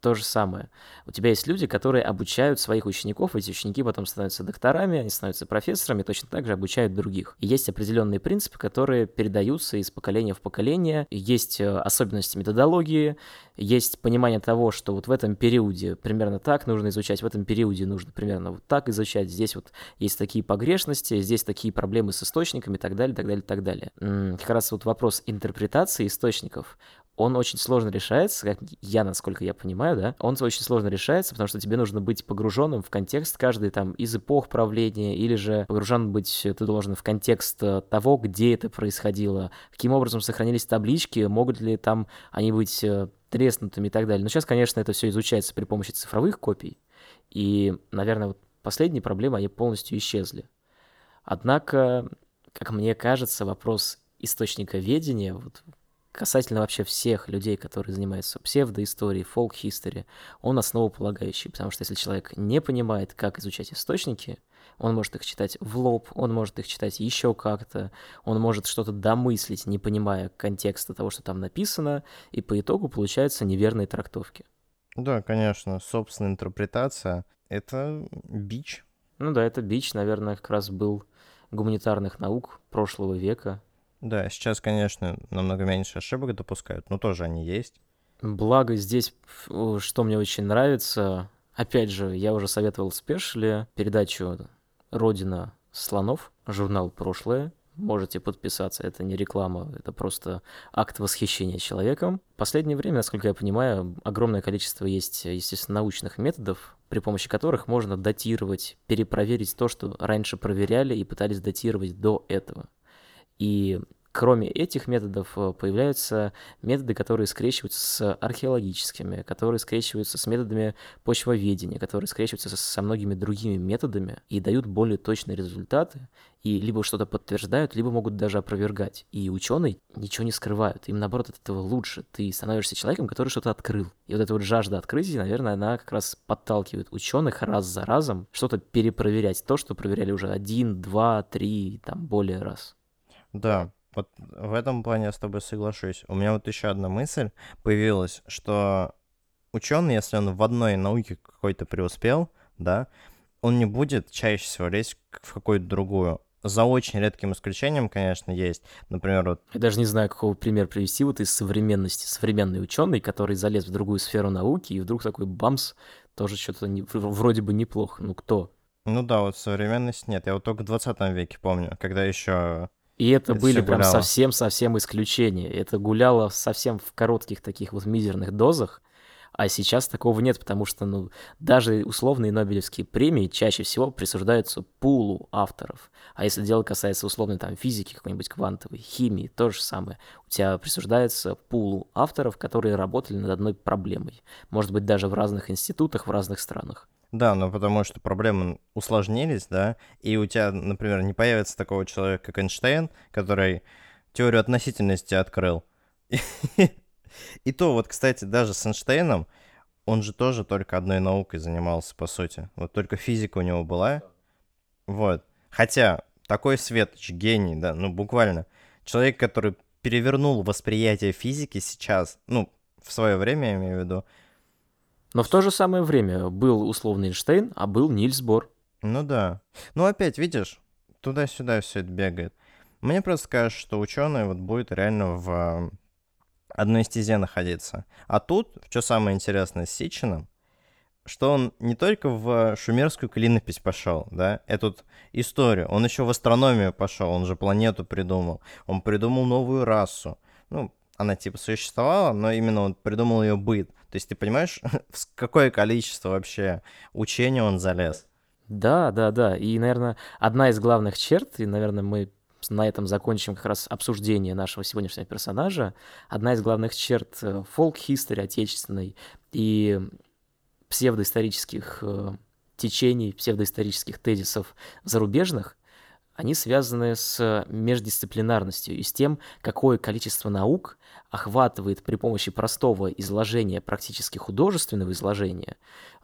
То же самое. У тебя есть люди, которые обучают своих учеников, эти ученики потом становятся докторами, они становятся профессорами, точно так же обучают других. И есть определенные принципы, которые передаются из поколения в поколение, есть э, особенности методологии, есть понимание того, что вот в этом периоде примерно так нужно изучать, в этом периоде нужно примерно вот так изучать, здесь вот есть такие погрешности, здесь такие проблемы с источниками и так далее, так далее, так далее. Как раз вот вопрос интерпретации источников, он очень сложно решается, как я, насколько я понимаю, да, он очень сложно решается, потому что тебе нужно быть погруженным в контекст каждой там из эпох правления, или же погружен быть ты должен в контекст э, того, где это происходило, каким образом сохранились таблички, могут ли там они быть э, треснутыми и так далее. Но сейчас, конечно, это все изучается при помощи цифровых копий, и, наверное, вот последние проблемы, они полностью исчезли. Однако, как мне кажется, вопрос источника ведения, вот, касательно вообще всех людей, которые занимаются псевдоисторией, фолк-хистори, он основополагающий, потому что если человек не понимает, как изучать источники, он может их читать в лоб, он может их читать еще как-то, он может что-то домыслить, не понимая контекста того, что там написано, и по итогу получаются неверные трактовки. Да, конечно, собственная интерпретация — это бич. Ну да, это бич, наверное, как раз был гуманитарных наук прошлого века. Да, сейчас, конечно, намного меньше ошибок допускают, но тоже они есть. Благо здесь, что мне очень нравится, опять же, я уже советовал в передачу «Родина слонов», журнал «Прошлое», можете подписаться. Это не реклама, это просто акт восхищения человеком. В последнее время, насколько я понимаю, огромное количество есть, естественно, научных методов, при помощи которых можно датировать, перепроверить то, что раньше проверяли и пытались датировать до этого. И Кроме этих методов э, появляются методы, которые скрещиваются с археологическими, которые скрещиваются с методами почвоведения, которые скрещиваются со многими другими методами и дают более точные результаты, и либо что-то подтверждают, либо могут даже опровергать. И ученые ничего не скрывают, им наоборот от этого лучше. Ты становишься человеком, который что-то открыл. И вот эта вот жажда открытия, наверное, она как раз подталкивает ученых раз за разом что-то перепроверять, то, что проверяли уже один, два, три, там, более раз. Да, вот в этом плане я с тобой соглашусь. У меня вот еще одна мысль появилась, что ученый, если он в одной науке какой-то преуспел, да, он не будет чаще всего лезть в какую-то другую. За очень редким исключением, конечно, есть. Например, вот... Я даже не знаю, какого пример привести вот из современности. Современный ученый, который залез в другую сферу науки, и вдруг такой бамс, тоже что-то не... вроде бы неплохо. Ну кто? Ну да, вот современность нет. Я вот только в 20 веке помню, когда еще и это, это были прям совсем-совсем исключения. Это гуляло совсем в коротких таких вот мизерных дозах. А сейчас такого нет, потому что ну, даже условные Нобелевские премии чаще всего присуждаются пулу авторов. А если дело касается условной там физики, какой-нибудь квантовой, химии, то же самое. У тебя присуждается пулу авторов, которые работали над одной проблемой. Может быть, даже в разных институтах, в разных странах. Да, но потому что проблемы усложнились, да, и у тебя, например, не появится такого человека, как Эйнштейн, который теорию относительности открыл. [LAUGHS] И то вот, кстати, даже с Эйнштейном, он же тоже только одной наукой занимался, по сути. Вот только физика у него была. Вот. Хотя такой светоч, гений, да, ну буквально. Человек, который перевернул восприятие физики сейчас, ну, в свое время, я имею в виду, но в то же самое время был условный Эйнштейн, а был Нильс Бор. Ну да. Ну опять, видишь, туда-сюда все это бегает. Мне просто кажется, что ученый вот будет реально в а, одной стезе находиться. А тут, что самое интересное с Сичином, что он не только в шумерскую клинопись пошел, да, эту историю, он еще в астрономию пошел, он же планету придумал, он придумал новую расу. Ну, она типа существовала, но именно он придумал ее быт. То есть ты понимаешь, [LAUGHS] в какое количество вообще учения он залез? Да, да, да. И, наверное, одна из главных черт, и, наверное, мы на этом закончим как раз обсуждение нашего сегодняшнего персонажа. Одна из главных черт фолк-хистори э, отечественной и псевдоисторических э, течений, псевдоисторических тезисов зарубежных, они связаны с междисциплинарностью и с тем, какое количество наук охватывает при помощи простого изложения, практически художественного изложения,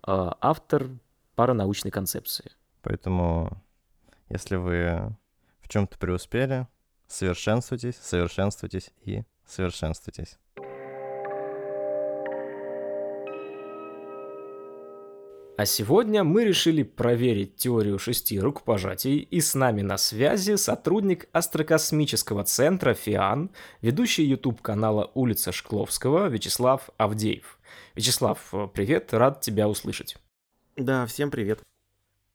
э, автор паранаучной концепции. Поэтому, если вы в чем-то преуспели, совершенствуйтесь, совершенствуйтесь и совершенствуйтесь. А сегодня мы решили проверить теорию шести рукопожатий, и с нами на связи сотрудник астрокосмического центра ФИАН, ведущий YouTube канала «Улица Шкловского» Вячеслав Авдеев. Вячеслав, привет, рад тебя услышать. Да, всем привет.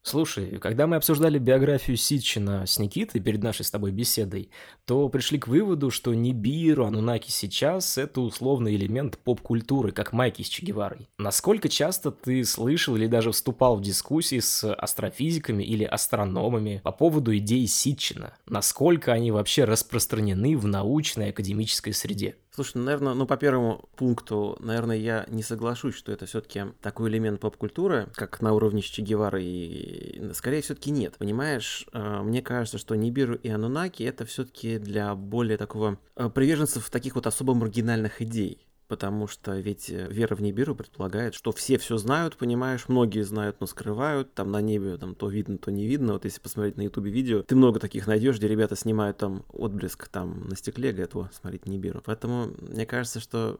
Слушай, когда мы обсуждали биографию Ситчина с Никитой перед нашей с тобой беседой, то пришли к выводу, что Нибиру Анунаки сейчас — это условный элемент поп-культуры, как Майки с Че Геварой. Насколько часто ты слышал или даже вступал в дискуссии с астрофизиками или астрономами по поводу идей Ситчина? Насколько они вообще распространены в научной академической среде? Слушай, ну, наверное, ну, по первому пункту, наверное, я не соглашусь, что это все-таки такой элемент поп-культуры, как на уровне Че Гевары, и скорее все-таки нет, понимаешь? А, мне кажется, что Нибиру и Анунаки это все-таки для более такого а, приверженцев таких вот особо маргинальных идей потому что ведь э, вера в Нибиру предполагает, что все все знают, понимаешь, многие знают, но скрывают, там на небе там то видно, то не видно, вот если посмотреть на ютубе видео, ты много таких найдешь, где ребята снимают там отблеск там на стекле, говорят, о, смотрите Нибиру. Поэтому мне кажется, что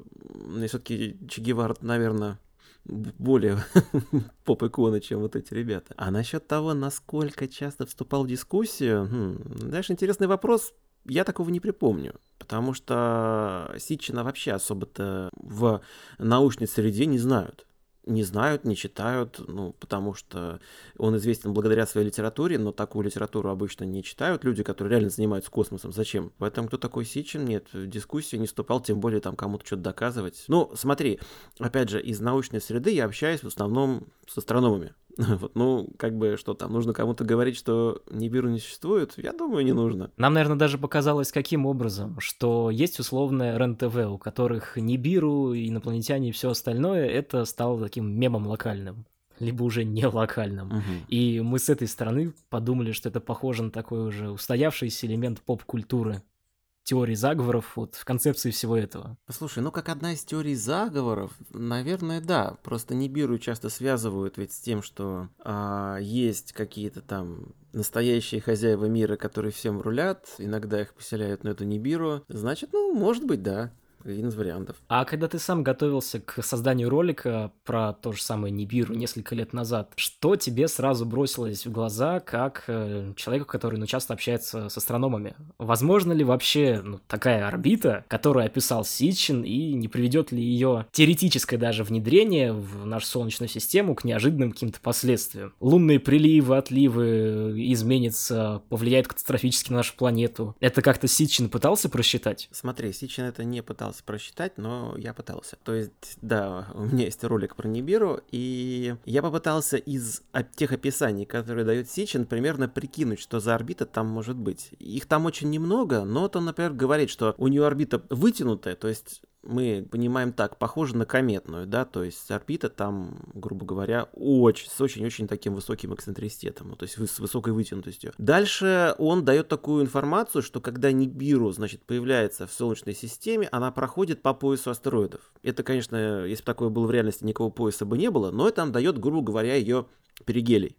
все-таки Че Гевара, наверное, более [LAUGHS] поп-иконы, чем вот эти ребята. А насчет того, насколько часто вступал в дискуссию, хм, знаешь, интересный вопрос, я такого не припомню, потому что Ситчина вообще особо-то в научной среде не знают. не знают, не читают, ну, потому что он известен благодаря своей литературе, но такую литературу обычно не читают люди, которые реально занимаются космосом. Зачем? Поэтому кто такой Сичин? Нет, в дискуссии не вступал, тем более там кому-то что-то доказывать. Ну, смотри, опять же, из научной среды я общаюсь в основном с астрономами. [LAUGHS] Вот, ну, как бы, что там, нужно кому-то говорить, что Нибиру не существует? Я думаю, не нужно. Нам, наверное, даже показалось, каким образом, что есть условное РЕН-ТВ, у которых Нибиру, инопланетяне и все остальное, это стало таким мемом локальным либо уже не локальным. Угу. И мы с этой стороны подумали, что это похоже на такой уже устоявшийся элемент поп-культуры теорий заговоров, вот в концепции всего этого. Слушай, ну как одна из теорий заговоров, наверное, да. Просто Нибиру часто связывают ведь с тем, что а, есть какие-то там настоящие хозяева мира, которые всем рулят, иногда их поселяют на эту Нибиру. Значит, ну, может быть, да один из вариантов. А когда ты сам готовился к созданию ролика про то же самое Нибиру несколько лет назад, что тебе сразу бросилось в глаза как э, человеку, который ну, часто общается с астрономами? Возможно ли вообще ну, такая орбита, которую описал Сичин, и не приведет ли ее теоретическое даже внедрение в нашу Солнечную систему к неожиданным каким-то последствиям? Лунные приливы, отливы изменятся, повлияет катастрофически на нашу планету. Это как-то Сичин пытался просчитать? Смотри, Сичин это не пытался пытался просчитать, но я пытался. То есть, да, у меня есть ролик про Нибиру, и я попытался из тех описаний, которые дает Сичин, примерно прикинуть, что за орбита там может быть. Их там очень немного, но он, например, говорит, что у нее орбита вытянутая, то есть мы понимаем так, похоже на кометную, да, то есть орбита там, грубо говоря, очень, с очень-очень таким высоким эксцентриситетом, ну, то есть с высокой вытянутостью. Дальше он дает такую информацию, что когда Нибиру, значит, появляется в Солнечной системе, она проходит по поясу астероидов. Это, конечно, если бы такое было в реальности, никакого пояса бы не было, но это нам дает, грубо говоря, ее перигелий.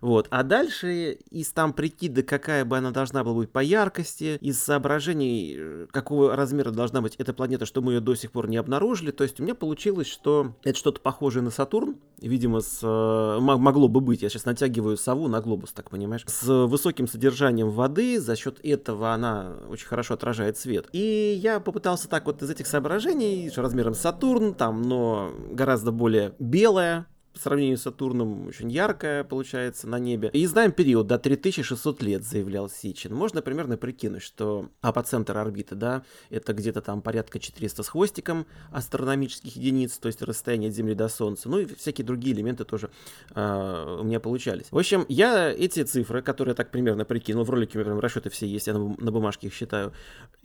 Вот. А дальше из там прикида, какая бы она должна была быть по яркости, из соображений, э, какого размера должна быть эта планета, что мы ее до сих пор не обнаружили. То есть у меня получилось, что это что-то похожее на Сатурн, видимо, с, э, могло бы быть. Я сейчас натягиваю сову на глобус, так понимаешь, с высоким содержанием воды. За счет этого она очень хорошо отражает свет. И я попытался так вот из этих соображений, размером Сатурн, там, но гораздо более белая, по сравнению с Сатурном очень яркая получается на небе. И знаем период до 3600 лет, заявлял Сичин. Можно примерно прикинуть, что апоцентр орбиты, да, это где-то там порядка 400 с хвостиком астрономических единиц, то есть расстояние от Земли до Солнца. Ну и всякие другие элементы тоже э, у меня получались. В общем, я эти цифры, которые я так примерно прикинул, в ролике у меня прям расчеты все есть, я на, на бумажке их считаю,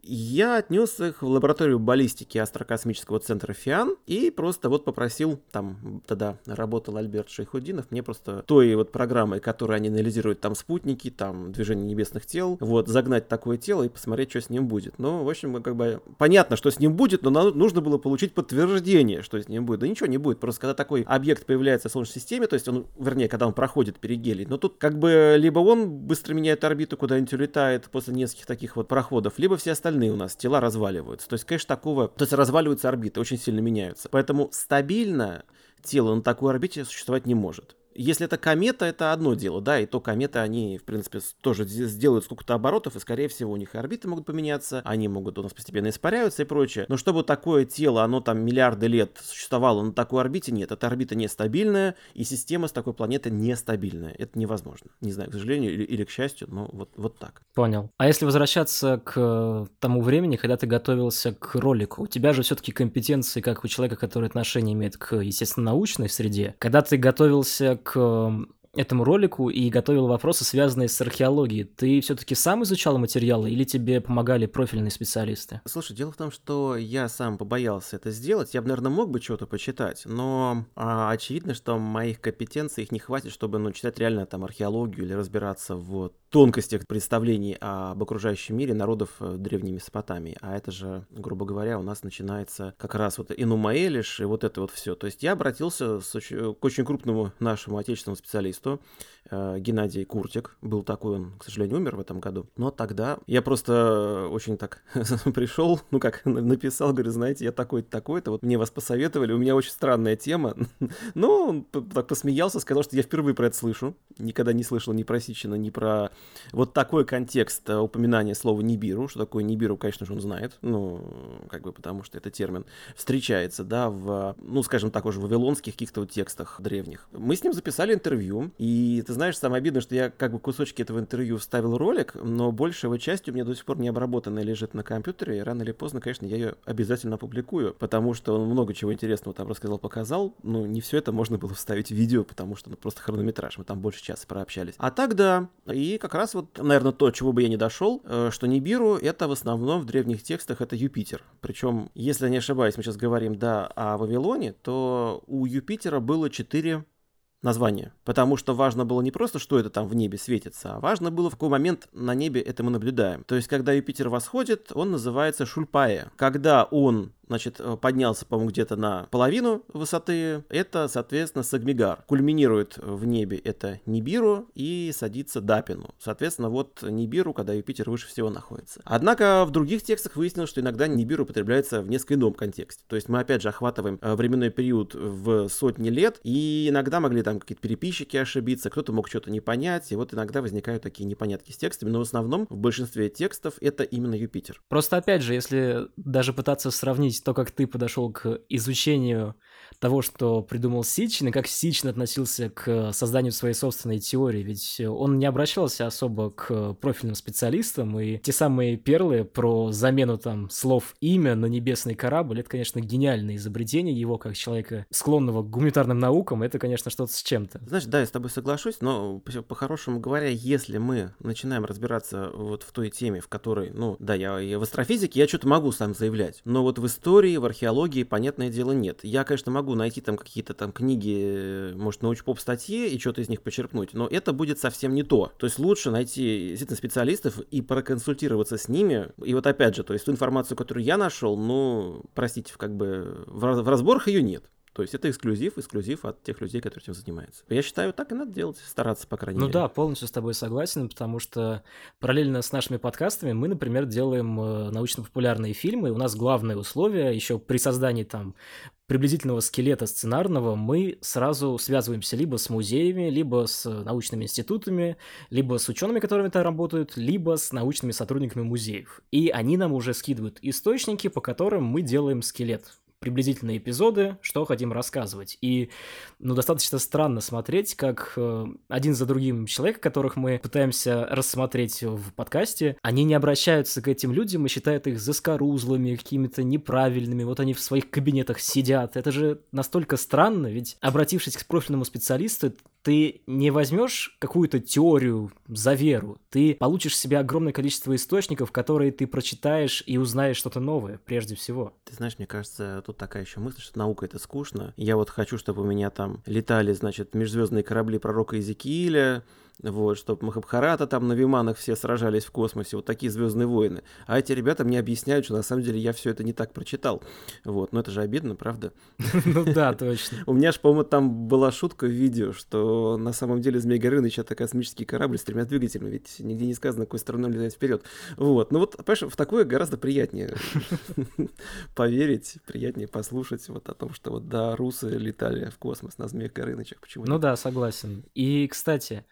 я отнес их в лабораторию баллистики астрокосмического центра ФИАН и просто вот попросил там тогда работать работал Альберт Шейхудинов, мне просто той вот программой, которой они анализируют там спутники, там движение небесных тел, вот, загнать такое тело и посмотреть, что с ним будет. Ну, в общем, как бы понятно, что с ним будет, но нам нужно было получить подтверждение, что с ним будет. Да ничего не будет, просто когда такой объект появляется в Солнечной системе, то есть он, вернее, когда он проходит перигелий, но тут как бы либо он быстро меняет орбиту, куда-нибудь улетает после нескольких таких вот проходов, либо все остальные у нас тела разваливаются. То есть, конечно, такого... То есть разваливаются орбиты, очень сильно меняются. Поэтому стабильно тело на такой орбите существовать не может. Если это комета, это одно дело, да, и то кометы, они, в принципе, тоже сделают сколько-то оборотов, и, скорее всего, у них и орбиты могут поменяться, они могут у нас постепенно испаряются и прочее. Но чтобы такое тело, оно там миллиарды лет существовало на такой орбите, нет, эта орбита нестабильная, и система с такой планеты нестабильная. Это невозможно. Не знаю, к сожалению или, или к счастью, но вот, вот так. Понял. А если возвращаться к тому времени, когда ты готовился к ролику, у тебя же все-таки компетенции, как у человека, который отношение имеет к, естественно, научной среде. Когда ты готовился к этому ролику и готовил вопросы, связанные с археологией. Ты все-таки сам изучал материалы или тебе помогали профильные специалисты? Слушай, дело в том, что я сам побоялся это сделать. Я бы, наверное, мог бы что-то почитать, но а, очевидно, что моих компетенций их не хватит, чтобы ну, читать реально там археологию или разбираться в тонкостях представлений об окружающем мире народов э, Древней Месопотамии. А это же, грубо говоря, у нас начинается как раз вот Инума Элиш и вот это вот все. То есть я обратился очень, к очень крупному нашему отечественному специалисту, что Э, Геннадий Куртик. Был такой, он, к сожалению, умер в этом году. Но тогда я просто очень так [LAUGHS] пришел, ну как, [LAUGHS] написал, говорю, знаете, я такой-то, такой-то, вот мне вас посоветовали, у меня очень странная тема. [LAUGHS] ну, так посмеялся, сказал, что я впервые про это слышу. Никогда не слышал ни про Сичина, ни про вот такой контекст э, упоминания слова Нибиру. Что такое Нибиру, конечно же, он знает. Ну, как бы потому что это термин встречается, да, в, ну, скажем так, уже в вавилонских каких-то вот текстах древних. Мы с ним записали интервью, и ты знаешь, самое обидное, что я как бы кусочки этого интервью вставил ролик, но большая его часть у меня до сих пор не обработанная лежит на компьютере, и рано или поздно, конечно, я ее обязательно опубликую, потому что он много чего интересного там рассказал, показал, ну, не все это можно было вставить в видео, потому что ну, просто хронометраж, мы там больше часа прообщались. А так да, и как раз вот, наверное, то, чего бы я не дошел, э, что Нибиру это в основном в древних текстах это Юпитер. Причем, если я не ошибаюсь, мы сейчас говорим, да, о Вавилоне, то у Юпитера было четыре название. Потому что важно было не просто, что это там в небе светится, а важно было, в какой момент на небе это мы наблюдаем. То есть, когда Юпитер восходит, он называется Шульпая. Когда он значит, э, поднялся, по-моему, где-то на половину высоты, это, соответственно, Сагмигар. Кульминирует в небе это Нибиру и садится Дапину. Соответственно, вот Нибиру, когда Юпитер выше всего находится. Однако в других текстах выяснилось, что иногда Нибиру употребляется в несколько ином контексте. То есть мы опять же охватываем э, временной период в сотни лет, и иногда могли там какие-то переписчики ошибиться, кто-то мог что-то не понять, и вот иногда возникают такие непонятки с текстами, но в основном в большинстве текстов это именно Юпитер. Просто опять же, если даже пытаться сравнить сравнить то, как ты подошел к изучению того, что придумал Сичин, и как Сичин относился к созданию своей собственной теории. Ведь он не обращался особо к профильным специалистам, и те самые перлы про замену там слов «имя» на небесный корабль, это, конечно, гениальное изобретение его, как человека, склонного к гуманитарным наукам, это, конечно, что-то с чем-то. Знаешь, да, я с тобой соглашусь, но по-хорошему говоря, если мы начинаем разбираться вот в той теме, в которой, ну, да, я, я в астрофизике, я что-то могу сам заявлять, но вот в истории, в археологии, понятное дело, нет. Я, конечно, могу найти там какие-то там книги, может, научпоп статьи и что-то из них почерпнуть, но это будет совсем не то. То есть лучше найти действительно специалистов и проконсультироваться с ними. И вот опять же, то есть ту информацию, которую я нашел, ну, простите, как бы в разборах ее нет. То есть это эксклюзив, эксклюзив от тех людей, которые этим занимаются. Я считаю, так и надо делать, стараться, по крайней ну мере. Ну да, полностью с тобой согласен, потому что параллельно с нашими подкастами мы, например, делаем э, научно-популярные фильмы. У нас главное условие еще при создании там приблизительного скелета сценарного мы сразу связываемся либо с музеями, либо с научными институтами, либо с учеными, которые там работают, либо с научными сотрудниками музеев. И они нам уже скидывают источники, по которым мы делаем скелет приблизительные эпизоды, что хотим рассказывать. И, ну, достаточно странно смотреть, как э, один за другим человек, которых мы пытаемся рассмотреть в подкасте, они не обращаются к этим людям и считают их заскорузлыми, какими-то неправильными, вот они в своих кабинетах сидят. Это же настолько странно, ведь обратившись к профильному специалисту, ты не возьмешь какую-то теорию за веру, ты получишь себе огромное количество источников, которые ты прочитаешь и узнаешь что-то новое, прежде всего. Ты знаешь, мне кажется, тут такая еще мысль, что наука это скучно. Я вот хочу, чтобы у меня там летали, значит, межзвездные корабли пророка Иезекииля, вот, чтобы Махабхарата там на Виманах все сражались в космосе, вот такие Звездные войны. А эти ребята мне объясняют, что на самом деле я все это не так прочитал. Вот, но это же обидно, правда? [LAUGHS] Ну да, точно. У меня же, по-моему, там была шутка в видео, что на самом деле Змей Горыныч это космический корабль с тремя двигателями, ведь нигде не сказано, какой стороной он летает вперед. Вот, ну вот, понимаешь, в такое гораздо приятнее [LAUGHS] поверить, приятнее послушать вот о том, что вот да, русы летали в космос на Змеях Горынычах, почему Ну да, согласен. И, кстати,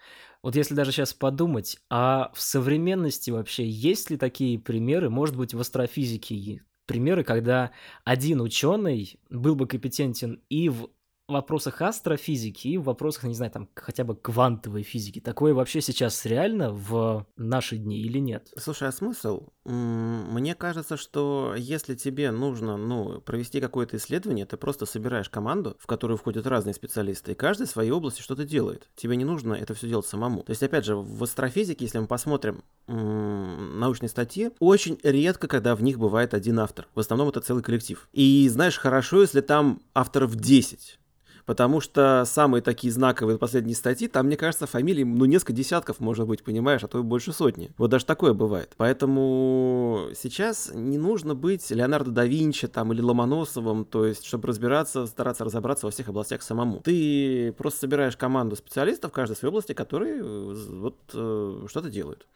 вот если даже сейчас подумать, а в современности вообще есть ли такие примеры, может быть, в астрофизике примеры, когда один ученый был бы компетентен и в вопросах астрофизики и в вопросах, не знаю, там хотя бы квантовой физики. Такое вообще сейчас реально в наши дни или нет? Слушай, а смысл? Мне кажется, что если тебе нужно, ну, провести какое-то исследование, ты просто собираешь команду, в которую входят разные специалисты, и каждый в своей области что-то делает. Тебе не нужно это все делать самому. То есть, опять же, в астрофизике, если мы посмотрим научные статьи, очень редко, когда в них бывает один автор. В основном это целый коллектив. И знаешь, хорошо, если там авторов 10 Потому что самые такие знаковые последние статьи, там, мне кажется, фамилии, ну, несколько десятков, может быть, понимаешь, а то и больше сотни. Вот даже такое бывает. Поэтому сейчас не нужно быть Леонардо да Винчи там или Ломоносовым, то есть, чтобы разбираться, стараться разобраться во всех областях самому. Ты просто собираешь команду специалистов в каждой своей области, которые э, вот э, что-то делают.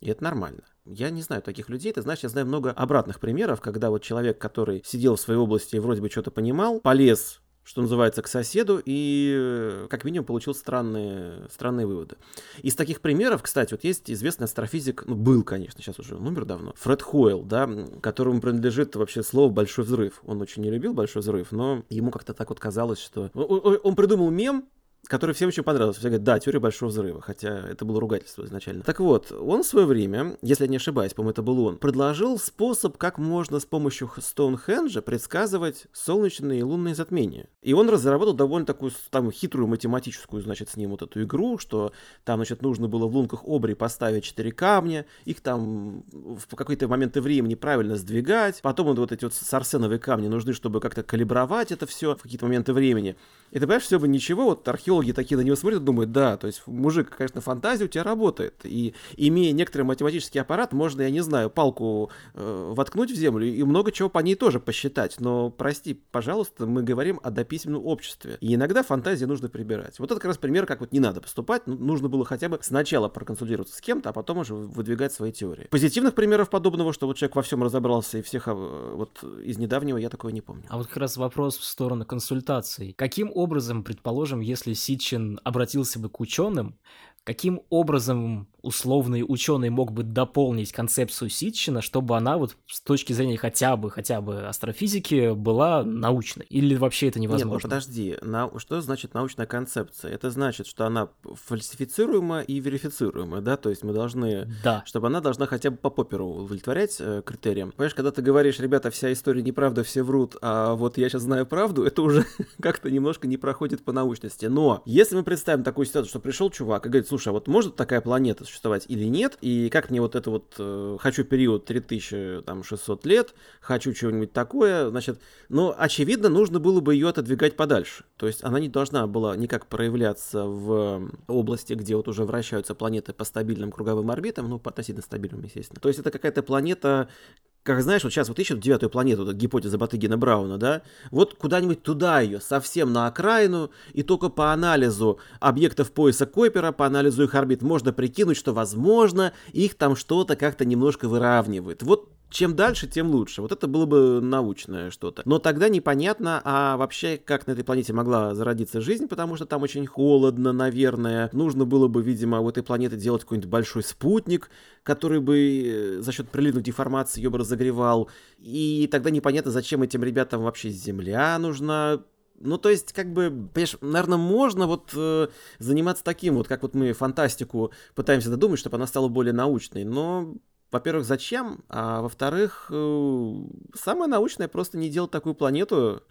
И это нормально. Я не знаю таких людей. Ты знаешь, я знаю много обратных примеров, когда вот человек, который сидел в своей области и вроде бы что-то понимал, полез что называется, к соседу, и э, как минимум получил странные, странные выводы. Из таких примеров, кстати, вот есть известный астрофизик, ну, был, конечно, сейчас уже он умер давно, Фред Хойл, да, которому принадлежит вообще слово «большой взрыв». Он очень не любил «большой взрыв», но ему как-то так вот казалось, что... Он придумал мем, который всем очень понравился. Все говорят, да, теория большого взрыва, хотя это было ругательство изначально. Так вот, он в свое время, если я не ошибаюсь, по-моему, это был он, предложил способ, как можно с помощью Стоунхенджа предсказывать солнечные и лунные затмения. И он разработал довольно такую там хитрую математическую, значит, с ним вот эту игру, что там, значит, нужно было в лунках Обри поставить четыре камня, их там в какие-то моменты времени правильно сдвигать, потом вот эти вот сарсеновые камни нужны, чтобы как-то калибровать это все в какие-то моменты времени. И ты понимаешь, все бы ничего, вот археолог археологи такие на него смотрят и думают, да, то есть мужик, конечно, фантазия у тебя работает. И имея некоторый математический аппарат, можно, я не знаю, палку э, воткнуть в землю и много чего по ней тоже посчитать. Но, прости, пожалуйста, мы говорим о дописьменном обществе. И иногда фантазии нужно прибирать. Вот это как раз пример, как вот не надо поступать. Ну, нужно было хотя бы сначала проконсультироваться с кем-то, а потом уже выдвигать свои теории. Позитивных примеров подобного, что вот человек во всем разобрался и всех а, вот из недавнего я такого не помню. А вот как раз вопрос в сторону консультаций. Каким образом, предположим, если Сичин обратился бы к ученым, каким образом условный ученый мог бы дополнить концепцию Ситчина, чтобы она вот с точки зрения хотя бы, хотя бы астрофизики была научной? Или вообще это невозможно? Нет, ну подожди, на... что значит научная концепция? Это значит, что она фальсифицируема и верифицируема, да? То есть мы должны, да. чтобы она должна хотя бы по поперу удовлетворять э, критериям. Понимаешь, когда ты говоришь, ребята, вся история неправда, все врут, а вот я сейчас знаю правду, это уже [LAUGHS] как-то немножко не проходит по научности. Но если мы представим такую ситуацию, что пришел чувак и говорит, слушай, а вот может такая планета существовать или нет, и как мне вот это вот, э, хочу период 3600 лет, хочу чего-нибудь такое, значит, но очевидно нужно было бы ее отодвигать подальше. То есть она не должна была никак проявляться в области, где вот уже вращаются планеты по стабильным круговым орбитам, ну, по относительно стабильным, естественно. То есть это какая-то планета, как знаешь, вот сейчас вот ищут девятую планету, гипотеза Батыгина Брауна, да, вот куда-нибудь туда ее, совсем на окраину, и только по анализу объектов пояса Койпера, по анализу их орбит, можно прикинуть, что, возможно, их там что-то как-то немножко выравнивает. Вот чем дальше, тем лучше. Вот это было бы научное что-то. Но тогда непонятно, а вообще, как на этой планете могла зародиться жизнь, потому что там очень холодно, наверное. Нужно было бы, видимо, у этой планеты делать какой-нибудь большой спутник, который бы э, за счет приливной деформации ее бы разогревал. И тогда непонятно, зачем этим ребятам вообще Земля нужна, ну, то есть, как бы, понимаешь, наверное, можно вот э, заниматься таким, вот как вот мы фантастику пытаемся додумать, чтобы она стала более научной, но во-первых, зачем? А во-вторых, э, самое научное просто не делать такую планету,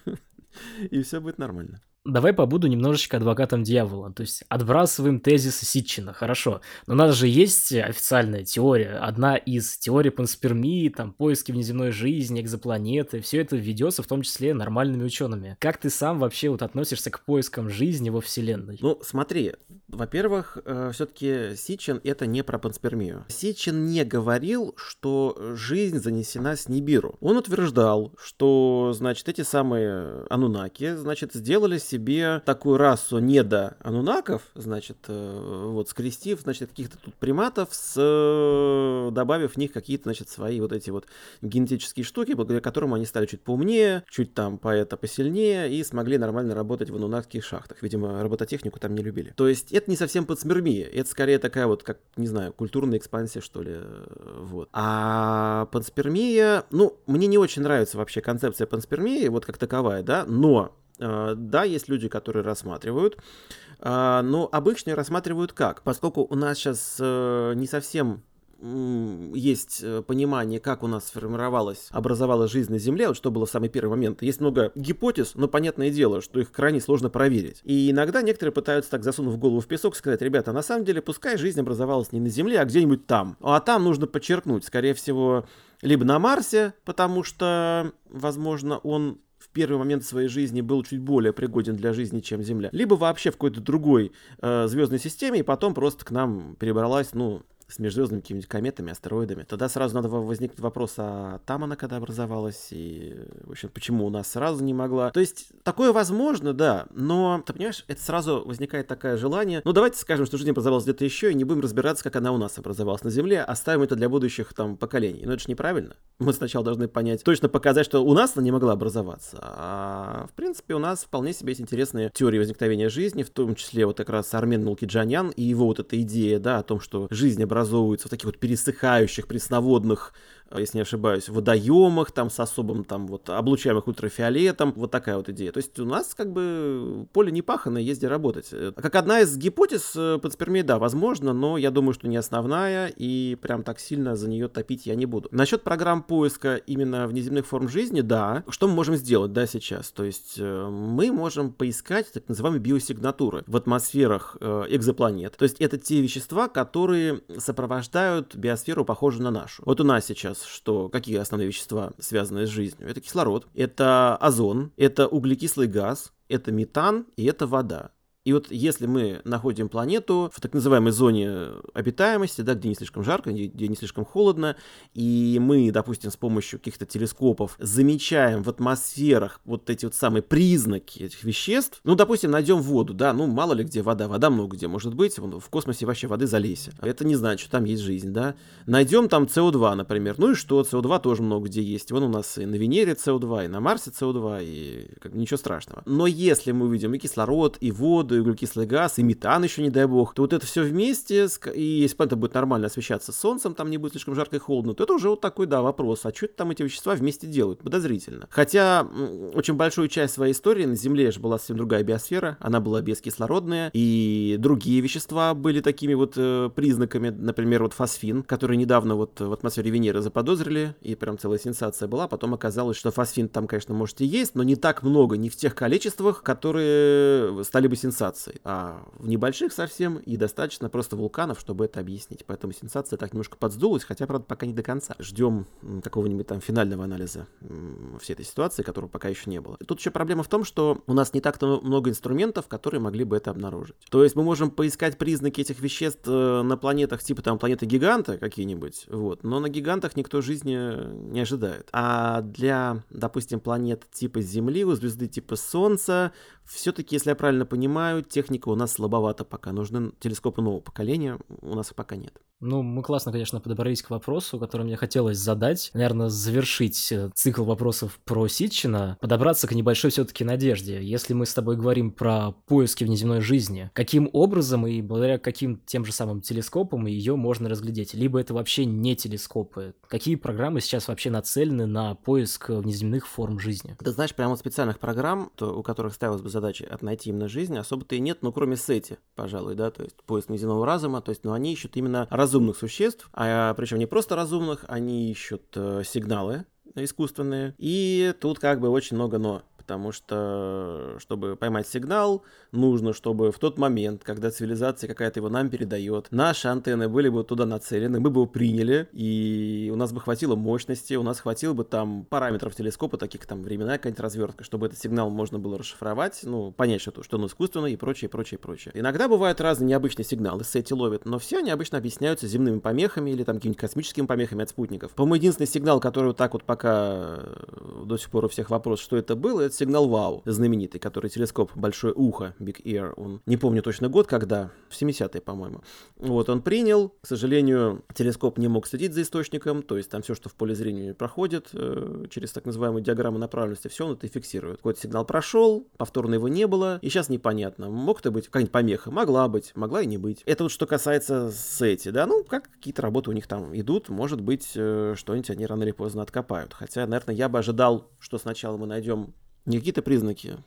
[LAUGHS] и все будет нормально давай побуду немножечко адвокатом дьявола. То есть отбрасываем тезисы Ситчина, хорошо. Но у нас же есть официальная теория. Одна из теорий панспермии, там, поиски внеземной жизни, экзопланеты. Все это ведется в том числе нормальными учеными. Как ты сам вообще вот относишься к поискам жизни во Вселенной? Ну, смотри, во-первых, э, все-таки Сичин это не про панспермию. Сичин не говорил, что жизнь занесена с Нибиру. Он утверждал, что, значит, эти самые анунаки, значит, сделали себе себе такую расу недо анунаков, значит, э, вот скрестив, значит, каких-то тут приматов, с, э, добавив в них какие-то, значит, свои вот эти вот генетические штуки, благодаря которым они стали чуть поумнее, чуть там по это посильнее и смогли нормально работать в анунакских шахтах. Видимо, робототехнику там не любили. То есть это не совсем подсмирмия, это скорее такая вот, как, не знаю, культурная экспансия, что ли, э, вот. А панспермия, ну, мне не очень нравится вообще концепция панспермии, вот как таковая, да, но да, есть люди, которые рассматривают, а, но обычно рассматривают как? Поскольку у нас сейчас э, не совсем есть э, понимание, как у нас сформировалась, образовалась жизнь на Земле, вот что было в самый первый момент. Есть много гипотез, но понятное дело, что их крайне сложно проверить. И иногда некоторые пытаются так засунув голову в песок сказать, ребята, на самом деле пускай жизнь образовалась не на Земле, а где-нибудь там. А там нужно подчеркнуть, скорее всего, либо на Марсе, потому что, возможно, он первый момент своей жизни был чуть более пригоден для жизни, чем Земля, либо вообще в какой-то другой э, звездной системе, и потом просто к нам перебралась, ну, с межзвездными какими-нибудь кометами, астероидами, тогда сразу надо возникнуть вопрос, а там она когда образовалась, и, в общем, почему у нас сразу не могла. То есть, такое возможно, да, но, ты понимаешь, это сразу возникает такое желание, ну, давайте скажем, что жизнь образовалась где-то еще, и не будем разбираться, как она у нас образовалась на Земле, оставим это для будущих, там, поколений. Но это же неправильно. Мы сначала должны понять, точно показать, что у нас она не могла образоваться, а, в принципе, у нас вполне себе есть интересные теории возникновения жизни, в том числе вот как раз Армен Мулкиджанян и его вот эта идея, да, о том, что жизнь образовалась образовываются в таких вот пересыхающих пресноводных если не ошибаюсь, водоемах, там с особым там вот облучаемых ультрафиолетом, вот такая вот идея. То есть у нас как бы поле не паханное, есть где работать. Э, как одна из гипотез э, панспермии, да, возможно, но я думаю, что не основная, и прям так сильно за нее топить я не буду. Насчет программ поиска именно внеземных форм жизни, да. Что мы можем сделать, да, сейчас? То есть мы можем поискать так называемые биосигнатуры в атмосферах экзопланет. То есть это те вещества, которые сопровождают биосферу, похожую на нашу. Вот у нас сейчас нас, что какие основные вещества связаны с жизнью? Это кислород, это озон, это углекислый газ, это метан и это вода. И вот если мы находим планету в так называемой зоне обитаемости, да, где не слишком жарко, где, где не слишком холодно, и мы, допустим, с помощью каких-то телескопов замечаем в атмосферах вот эти вот самые признаки этих веществ, ну, допустим, найдем воду, да, ну, мало ли где вода, вода много где может быть, в космосе вообще воды залейся. Это не значит, что там есть жизнь, да. Найдем там СО2, например, ну и что, СО2 тоже много где есть. Вон у нас и на Венере СО2, и на Марсе СО2, и как ничего страшного. Но если мы увидим и кислород, и воду, и углекислый газ, и метан еще, не дай бог, то вот это все вместе, и если планета будет нормально освещаться солнцем, там не будет слишком жарко и холодно, то это уже вот такой, да, вопрос, а что там эти вещества вместе делают? Подозрительно. Хотя очень большую часть своей истории на Земле же была совсем другая биосфера, она была бескислородная, и другие вещества были такими вот э, признаками, например, вот фосфин, который недавно вот в атмосфере Венеры заподозрили, и прям целая сенсация была, потом оказалось, что фосфин там, конечно, может и есть, но не так много, не в тех количествах, которые стали бы сенсацией сенсаций, а в небольших совсем и достаточно просто вулканов, чтобы это объяснить. Поэтому сенсация так немножко подсдулась, хотя, правда, пока не до конца. Ждем какого-нибудь там финального анализа всей этой ситуации, которого пока еще не было. И тут еще проблема в том, что у нас не так-то много инструментов, которые могли бы это обнаружить. То есть мы можем поискать признаки этих веществ э, на планетах типа там планеты гиганта какие-нибудь, вот, но на гигантах никто жизни не ожидает. А для, допустим, планет типа Земли, у звезды типа Солнца, все-таки, если я правильно понимаю, техника у нас слабовата пока. Нужны телескопы нового поколения, у нас их пока нет. Ну, мы классно, конечно, подобрались к вопросу, который мне хотелось задать. Наверное, завершить э, цикл вопросов про Ситчина, подобраться к небольшой все-таки надежде. Если мы с тобой говорим про поиски внеземной жизни, каким образом и благодаря каким тем же самым телескопам ее можно разглядеть? Либо это вообще не телескопы? Какие программы сейчас вообще нацелены на поиск внеземных форм жизни? Ты знаешь, прямо специальных программ, то, у которых ставилась бы задача от найти именно жизнь, особо-то и нет, ну, кроме сети, пожалуй, да, то есть поиск внеземного разума, то есть, ну, они ищут именно разумных существ, а причем не просто разумных, они ищут э, сигналы искусственные. И тут как бы очень много но потому что, чтобы поймать сигнал, нужно, чтобы в тот момент, когда цивилизация какая-то его нам передает, наши антенны были бы туда нацелены, мы бы его приняли, и у нас бы хватило мощности, у нас хватило бы там параметров телескопа, таких там временная какая-нибудь развертка, чтобы этот сигнал можно было расшифровать, ну, понять, что, что он искусственный и прочее, прочее, прочее. Иногда бывают разные необычные сигналы, сети ловят, но все они обычно объясняются земными помехами или там какими-нибудь космическими помехами от спутников. По-моему, единственный сигнал, который вот так вот пока э, до сих пор у всех вопрос, что это было, это сигнал ВАУ, знаменитый, который телескоп Большое Ухо, Big Ear, он, не помню точно год, когда, в 70-е, по-моему. Вот, он принял, к сожалению, телескоп не мог следить за источником, то есть там все, что в поле зрения проходит, э, через так называемую диаграмму направленности, все он это фиксирует. Какой-то сигнал прошел, повторно его не было, и сейчас непонятно, мог это быть какая-нибудь помеха, могла быть, могла и не быть. Это вот что касается сети, да, ну, как какие-то работы у них там идут, может быть, э, что-нибудь они рано или поздно откопают. Хотя, наверное, я бы ожидал, что сначала мы найдем не какие-то признаки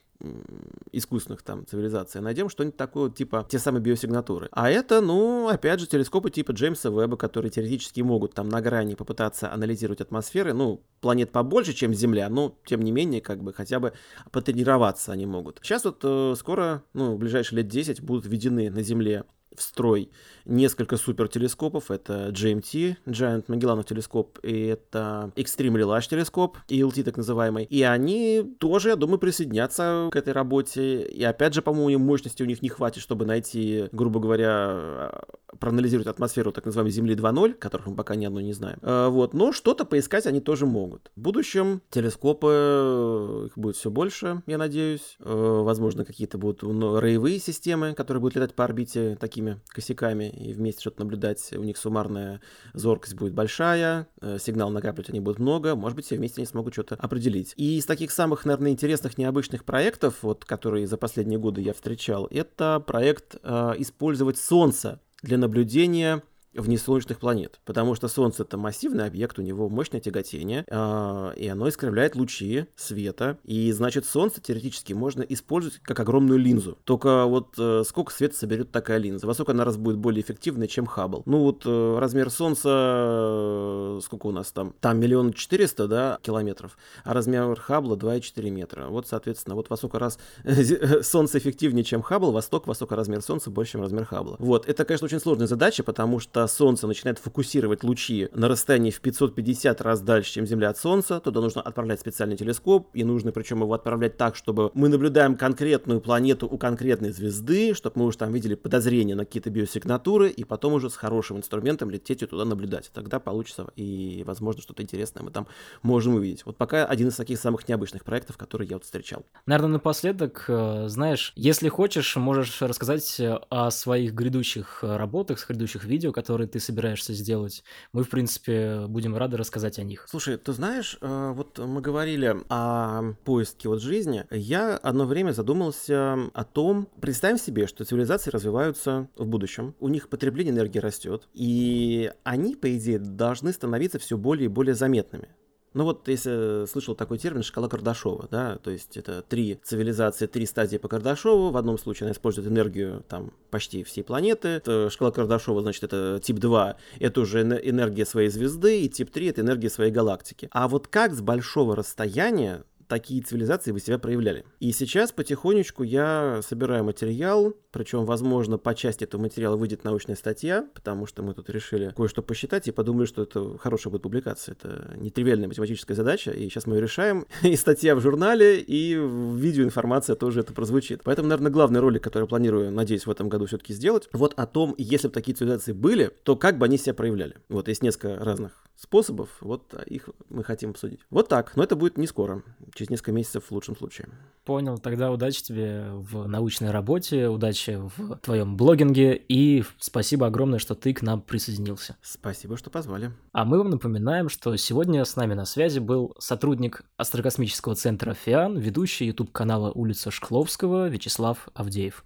искусственных там цивилизаций, а найдем что-нибудь такое, типа те самые биосигнатуры. А это, ну, опять же, телескопы типа Джеймса Веба, которые теоретически могут там на грани попытаться анализировать атмосферы, ну, планет побольше, чем Земля, но, тем не менее, как бы хотя бы потренироваться они могут. Сейчас вот э, скоро, ну, в ближайшие лет 10 будут введены на Земле в строй несколько супертелескопов. Это GMT, Giant Magellanов телескоп, и это Extremely Large телескоп, ELT так называемый. И они тоже, я думаю, присоединятся к этой работе. И опять же, по-моему, мощности у них не хватит, чтобы найти, грубо говоря, проанализировать атмосферу так называемой Земли 2.0, которых мы пока ни одной не знаем. А, вот, но что-то поискать они тоже могут. В будущем телескопы, их будет все больше, я надеюсь. А, возможно, какие-то будут ну, роевые системы, которые будут летать по орбите такими косяками и вместе что-то наблюдать. У них суммарная зоркость будет большая, э, сигнал накапливать они будут много, может быть, все вместе они смогут что-то определить. И из таких самых, наверное, интересных, необычных проектов, вот, которые за последние годы я встречал, это проект э, использовать Солнце для наблюдения внесолнечных планет, потому что Солнце это массивный объект, у него мощное тяготение, э, и оно искривляет лучи света, и значит Солнце теоретически можно использовать как огромную линзу. Только вот э, сколько света соберет такая линза, во сколько она раз будет более эффективной, чем Хаббл. Ну вот э, размер Солнца, э, сколько у нас там? Там миллион четыреста, да, километров, а размер Хаббла 2,4 метра. Вот, соответственно, вот во сколько раз [LAUGHS] Солнце эффективнее, чем Хаббл, восток, во сколько размер Солнца больше, чем размер Хаббла. Вот, это, конечно, очень сложная задача, потому что Солнце начинает фокусировать лучи на расстоянии в 550 раз дальше, чем Земля от Солнца, туда нужно отправлять специальный телескоп, и нужно причем его отправлять так, чтобы мы наблюдаем конкретную планету у конкретной звезды, чтобы мы уже там видели подозрения на какие-то биосигнатуры, и потом уже с хорошим инструментом лететь и туда наблюдать. Тогда получится, и, возможно, что-то интересное мы там можем увидеть. Вот пока один из таких самых необычных проектов, которые я вот встречал. Наверное, напоследок, э, знаешь, если хочешь, можешь рассказать о своих грядущих работах, с грядущих видео, которые которые ты собираешься сделать, мы, в принципе, будем рады рассказать о них. Слушай, ты знаешь, э, вот мы говорили о поиске вот жизни. Я одно время задумался о том, представим себе, что цивилизации развиваются в будущем, у них потребление энергии растет, и они, по идее, должны становиться все более и более заметными. Ну вот, если слышал такой термин шкала Кардашова, да, то есть это три цивилизации, три стадии по Кардашову. В одном случае она использует энергию там почти всей планеты. Это шкала Кардашова, значит, это тип 2, это уже энергия своей звезды, и тип 3 это энергия своей галактики. А вот как с большого расстояния такие цивилизации вы себя проявляли. И сейчас потихонечку я собираю материал, причем, возможно, по части этого материала выйдет научная статья, потому что мы тут решили кое-что посчитать и подумали, что это хорошая будет публикация. Это нетривиальная математическая задача, и сейчас мы ее решаем. [LAUGHS] И статья в журнале, и видеоинформация тоже это прозвучит. Поэтому, наверное, главный ролик, который я планирую, надеюсь, в этом году все-таки сделать, вот о том, если бы такие цивилизации были, то как бы они себя проявляли. Вот есть несколько разных способов, вот их мы хотим обсудить. Вот так, но это будет не скоро, через несколько месяцев в лучшем случае. Понял, тогда удачи тебе в научной работе, удачи в твоем блогинге и спасибо огромное, что ты к нам присоединился. Спасибо, что позвали. А мы вам напоминаем, что сегодня с нами на связи был сотрудник астрокосмического центра ФИАН, ведущий YouTube канала улица Шкловского Вячеслав Авдеев.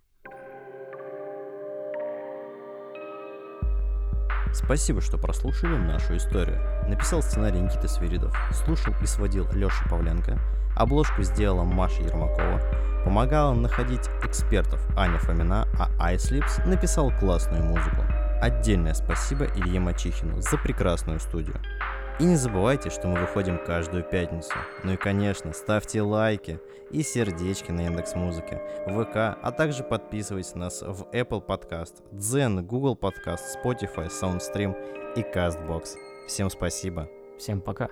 Спасибо, что прослушали нашу историю. Написал сценарий Никита Свиридов, слушал и сводил Леша Павленко, обложку сделала Маша Ермакова, помогала находить экспертов Аня Фомина, а iSlips написал классную музыку. Отдельное спасибо Илье Мачихину за прекрасную студию. И не забывайте, что мы выходим каждую пятницу. Ну и конечно, ставьте лайки и сердечки на Яндекс Музыке, ВК, а также подписывайтесь на нас в Apple Podcast, Zen, Google Podcast, Spotify, SoundStream и CastBox. Всем спасибо. Всем пока.